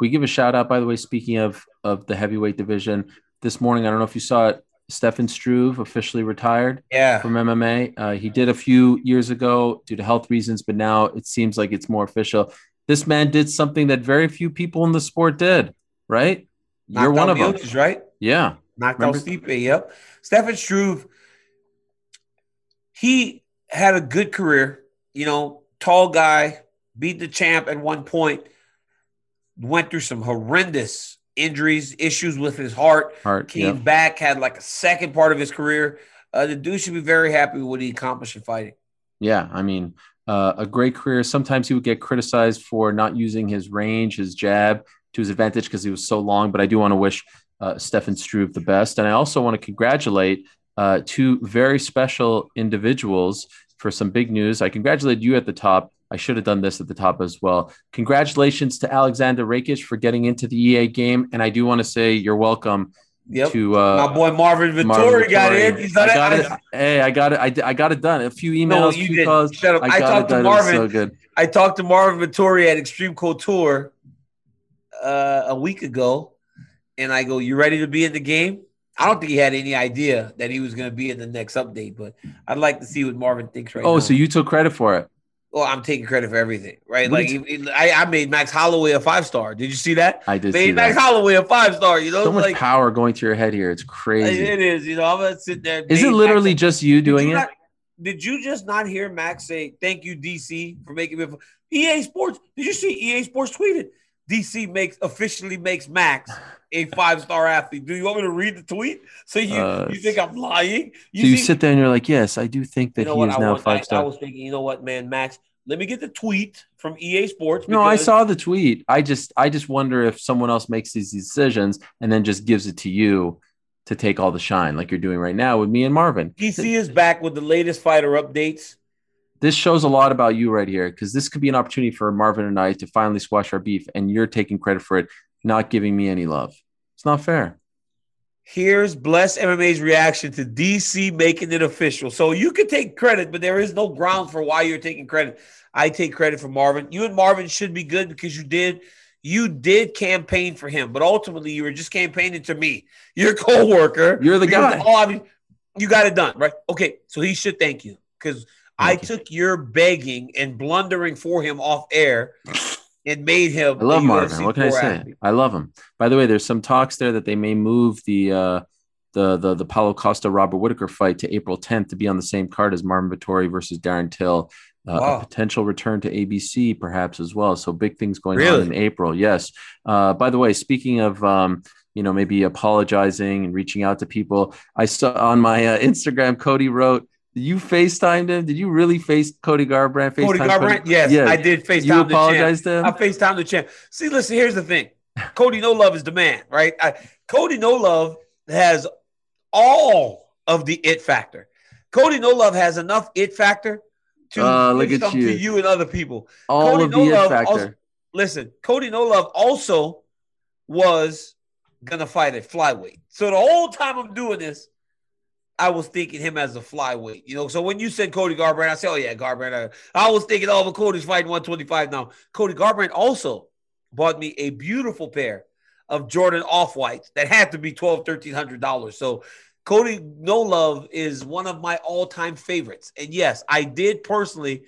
Can we give a shout out, by the way, speaking of of the heavyweight division? This morning, I don't know if you saw it, Stefan Struve officially retired Yeah. from MMA. Uh, he did a few years ago due to health reasons, but now it seems like it's more official. This man did something that very few people in the sport did, right? You're one of them. Miocic, right? Yeah. Knocked Remember- out Stipe. Yep. Stefan Struve, he had a good career. You know, tall guy, beat the champ at one point. Went through some horrendous injuries, issues with his heart. Heart. Came yeah. back, had like a second part of his career. Uh, the dude should be very happy with what he accomplished in fighting. Yeah, I mean, uh, a great career. Sometimes he would get criticized for not using his range, his jab to his advantage because he was so long. But I do want to wish uh, Stefan Struve the best, and I also want to congratulate uh, two very special individuals for some big news. I congratulate you at the top. I should have done this at the top as well. Congratulations to Aleksandar Rakic for getting into the EA game, and I do want to say you're welcome Yep. to uh, My boy Marvin Vettori Marvin got in. He's done I it. got I- it. Hey, I got it. I, I got it done. A few emails, No, you calls. Shut up. I got talked to. Marvin. So good. I talked to Marvin Vettori at Extreme Couture uh, a week ago, and I go, "You ready to be in the game?" I don't think he had any idea that he was going to be in the next update, but I'd like to see what Marvin thinks right now. Oh, so you took credit for it. Well, I'm taking credit for everything, right? Like, did he- he- I, I made Max Holloway a five star. Did you see that? I did Made Max that. Holloway a five star. You know, So much like power going to your head here. It's crazy. it is. You know, I'm gonna sit there. Is it literally Max- just you Did doing you it? not- did you just not hear Max say, "Thank you, DC, for making me"? A. EA Sports. Did you see EA Sports tweeted? DC makes officially makes Max a five star athlete. Do you want me to read the tweet? So you Uh, you think I'm lying? so you see- sit there and you're like, yes, I do think that you know he what? is I, now want- I- five I star. was thinking, you know what, man, Max. Let me get the tweet from EA Sports. No, I saw the tweet. I just I just wonder if someone else makes these decisions and then just gives it to you to take all the shine, like you're doing right now with me and Marvin. DC is back with the latest fighter updates. This shows a lot about you right here because this could be an opportunity for Marvin and I to finally squash our beef, and you're taking credit for it, not giving me any love. It's not fair. Here's Bless MMA's reaction to DC making it official. So you can take credit, but there is no ground for why you're taking credit. I take credit for Marvin. You and Marvin should be good because you did you did campaign for him, but ultimately you were just campaigning to me, your [LAUGHS] co-worker. You're the guy. Oh, I mean, you got it done, right? Okay, so he should thank you because I you. took your begging and blundering for him off air and made him. I love Marvin. UFC What can I say? athlete. I love him. By the way, there's some talks there that they may move the uh, the the the Paulo Costa Robert Whitaker fight to April 10th to be on the same card as Marvin Vettori versus Darren Till. Uh, Wow. A potential return to ABC perhaps as well. So big things going Really? on in April. Yes. Uh, by the way, speaking of um, you know maybe apologizing and reaching out to people, I saw on my uh, Instagram Cody wrote. You FaceTimed him? Did you really face Cody Garbrandt? Cody FaceTime Garbrandt, yes, Yeah. I did FaceTime You the champ. to him? I FaceTime the champ. See, listen, here's the thing. Cody No Love is the man, right? I, Cody No Love has all of the it factor. Cody No Love has enough it factor to Uh, look at you. to you and other people. All Cody of the No it factor. also- Listen, Cody No Love also was gonna fight at flyweight. So the whole time I'm doing this, I was thinking him as a flyweight. You know, so when you said Cody Garbrandt, I said, "Oh yeah, Garbrandt." I, I was thinking, "Oh, but Cody's fighting 125 now." Cody Garbrandt also bought me a beautiful pair of Jordan off whites that had to be 12 1300 dollars. So Cody No Love is one of my all-time favorites. And yes, I did personally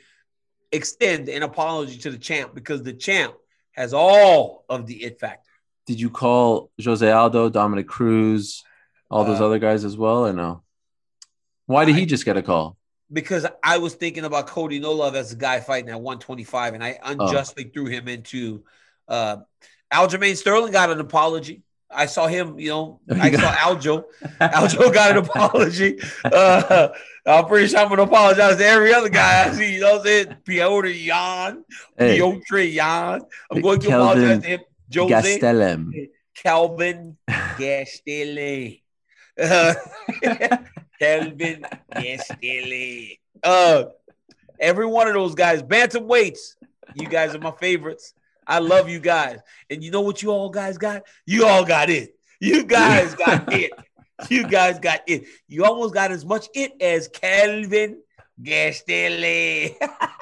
extend an apology to the champ because the champ has all of the it factor. Did you call Jose Aldo, Dominick Cruz, all those Uh, other guys as well, or no? Why did he just get a call? because I was thinking about Cody No Love as a guy fighting at 125, and I unjustly threw him into uh Aljamain Sterling got an apology. I saw him, you know, I saw Aljo. [LAUGHS] Aljo got an apology. Uh, I'm pretty sure I'm gonna apologize to every other guy I see. You know what I'm saying? Petr Yan, Hey, Petr Yan. I'm going to Kelvin apologize to him. Jose Gastelum. Kelvin [LAUGHS] Gastelum. Uh, [LAUGHS] Kelvin Gastelum. Uh, every one of those guys, bantam weights. You guys are my favorites. I love you guys. And you know what you all guys got? You all got it. You guys [LAUGHS] got it. You guys got it. You almost got as much it as Kelvin Gastelum. [LAUGHS]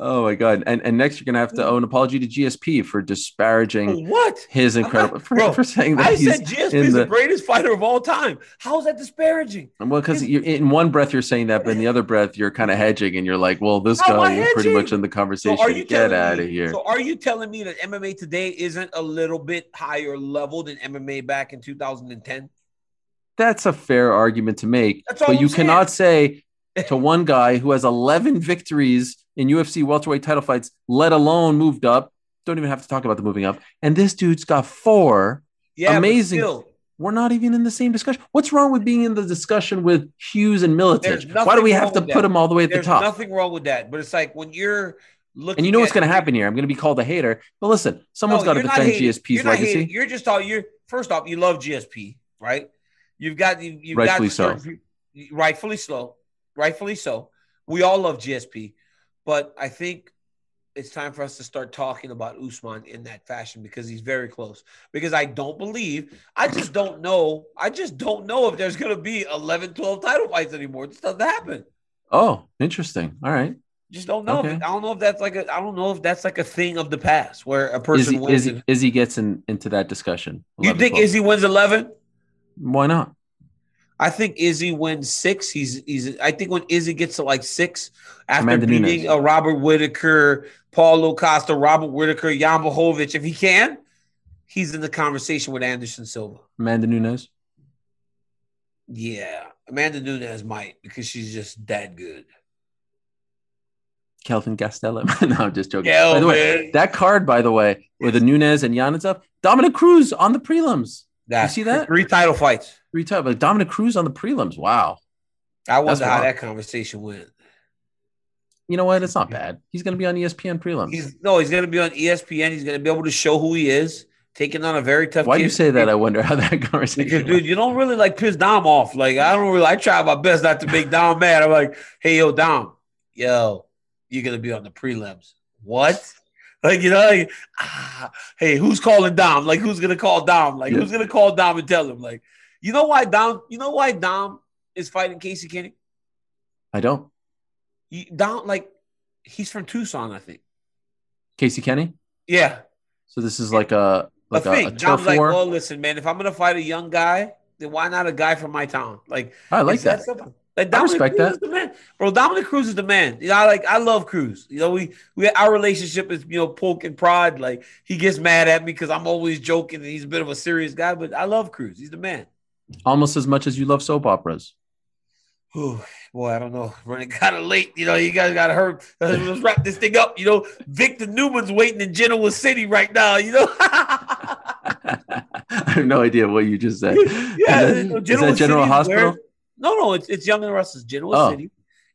oh my god! And and next you're gonna have to hmm. owe an apology to GSP for disparaging what? his [LAUGHS] incredible not- for, bro, for saying that I he's said GSP is the, the- greatest fighter of all time. How is that disparaging? well because you in one breath you're saying that, but in the other breath you're kind of hedging and you're like, well, this How am I guy is pretty much in the conversation. So are you Get out me, of here. So are you telling me that MMA today isn't a little bit higher level than MMA back in 2010? That's a fair argument to make, but I'm you saying. cannot say [LAUGHS] to one guy who has 11 victories in UFC welterweight title fights, let alone moved up. Don't even have to talk about the moving up. And this dude's got four. Yeah, Amazing. still, We're not even in the same discussion. What's wrong with being in the discussion with Hughes and There's Miletich? Why do we have to put that. them all the way at the top? nothing wrong with that. But it's like when you're looking, and you know what's going to happen here? I'm going to be called a hater. But listen, someone's No, got to defend hating. GSP's You're legacy. hating. You're just all You're first off, you love GSP, right? You've got you, you've Rightfully got so. rightfully so, rightfully so. We all love GSP, but I think it's time for us to start talking about Usman in that fashion because he's very close. Because I don't believe, I just don't know, I just don't know if there's going to be 11, 12 title fights anymore. It just doesn't happen. Oh, interesting. All right. Just don't know. Okay. I don't know if that's like a. I don't know if that's like a thing of the past where a person wins. Izzy, and- Izzy gets in, into that discussion. you think 12. Izzy wins eleven? Why not? I think Izzy wins six. He's he's. I think when Izzy gets to like six after Amanda beating Nunes. uh, Robert Whitaker, Paulo Costa, Robert Whitaker, Jan Blachowicz, if he can, he's in the conversation with Anderson Silva. Amanda Nunes. Yeah, Amanda Nunes might because she's just that good. Kelvin Gastelum. [LAUGHS] no, I'm just joking. Yeah, by the way, that card, by the way, with the Nunes and Jan and stuff, Dominick Cruz on the prelims. You see that? Three title fights. Three times, but Dominick Cruz on the prelims. Wow. I wonder how wild. that conversation went. You know what? It's not bad. He's going to be on ESPN prelims. He's no, he's gonna be on ESPN. He's gonna be able to show who he is, taking on a very tough. Why do you say that? I wonder how that [LAUGHS] conversation. Because, dude, you don't really like piss Dom off. Like, I don't really. I try my best not to make Dom mad. I'm like, hey, yo, Dom, yo, you're gonna be on the prelims. What? Like, you know, like, ah, hey, who's calling Dom? Like, who's gonna call Dom? Like, Yeah. who's gonna call Dom and tell him? Like, you know why Dom? You know why Dom is fighting Casey Kenney? I don't. You, Dom, like, he's from Tucson, I think. Casey Kenney. Yeah, So this is like a like a a, thing. a Dom's like, war. well, listen, man, if I'm gonna fight a young guy, then why not a guy from my town? Like, I like that. Like I Dominick respect Cruz that. is the man, bro. Dominick Cruz is the man. You know, I like I love Cruz. You know, we we our relationship is you know poke and prod. Like he gets mad at me because I'm always joking and he's a bit of a serious guy, but I love Cruz. He's the man. Almost as much as you love soap operas. Whew, boy, I don't know. Running kind of late. You know, you guys got to hurt. [LAUGHS] Let's wrap this thing up. You know, Victor Newman's waiting in Genoa City right now. You know. [LAUGHS] I have no idea what you just said. [LAUGHS] yeah, is that, is Genoa that General is Hospital? where- no, no, it's it's Young and Restless. Genoa Oh. City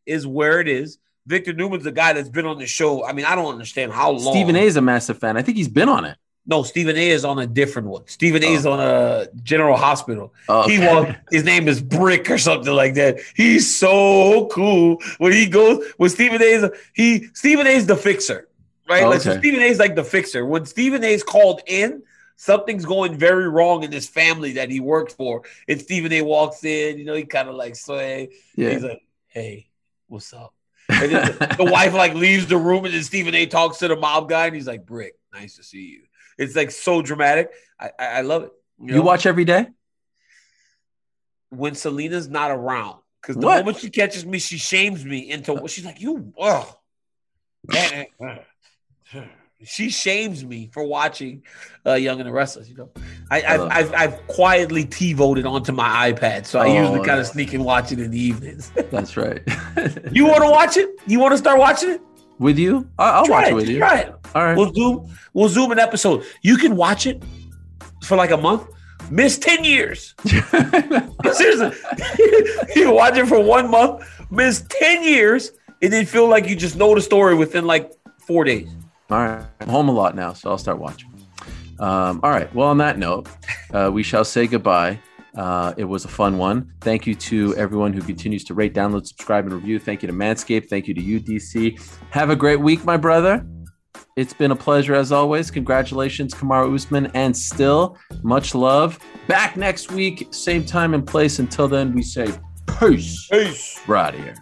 is where it is. Victor Newman's the guy that's been on the show. I mean, I don't understand how long. Stephen A is a massive fan. I think he's been on it. No, Stephen A is on a different one. Stephen A is Oh. on a General Hospital. Oh, He okay. walked, his name is Brick or something like that. He's so cool when he goes when Stephen A is he Stephen A is the fixer, right? Oh, like so Stephen A is like the fixer. When Stephen A is called in, something's going very wrong in this family that he works for. And Stephen A walks in, you know, he kind of like sway. yeah. He's like, "Hey, what's up?" And then the, the [LAUGHS] wife like leaves the room, and then Stephen A talks to the mob guy, and he's like, "Brick, nice to see you." It's like so dramatic. I I, I love it. you know? watch every day? when Selena's not around because the What? moment she catches me, she shames me into. She's like, "You, oh." [LAUGHS] She shames me for watching uh, Young and the Restless. You know, I, I've, Uh. I've, I've quietly TiVoed onto my iPad, so I Oh, usually kind of sneak and watch it in the evenings. [LAUGHS] That's right. you want to [LAUGHS] watch it? You want to start watching it? With you? I- I'll Try watch it. it with you. Try it. All right. We'll zoom. We'll zoom an episode. You can watch it for like a month. Miss ten years. [LAUGHS] Seriously, [LAUGHS] you watch it for one month, miss ten years, and then feel like you just know the story within like four days. All right. I'm home a lot now, so I'll start watching. Um, all right. Well, on that note, uh, we shall say goodbye. Uh, it was a fun one. Thank you to everyone who continues to rate, download, subscribe, and review. Thank you to Manscaped. Thank you to UFC. Have a great week, my brother. It's been a pleasure as always. Congratulations, Kamaru Usman, and still much love. Back next week, same time and place. Until then, we say peace. Peace. We're out of here.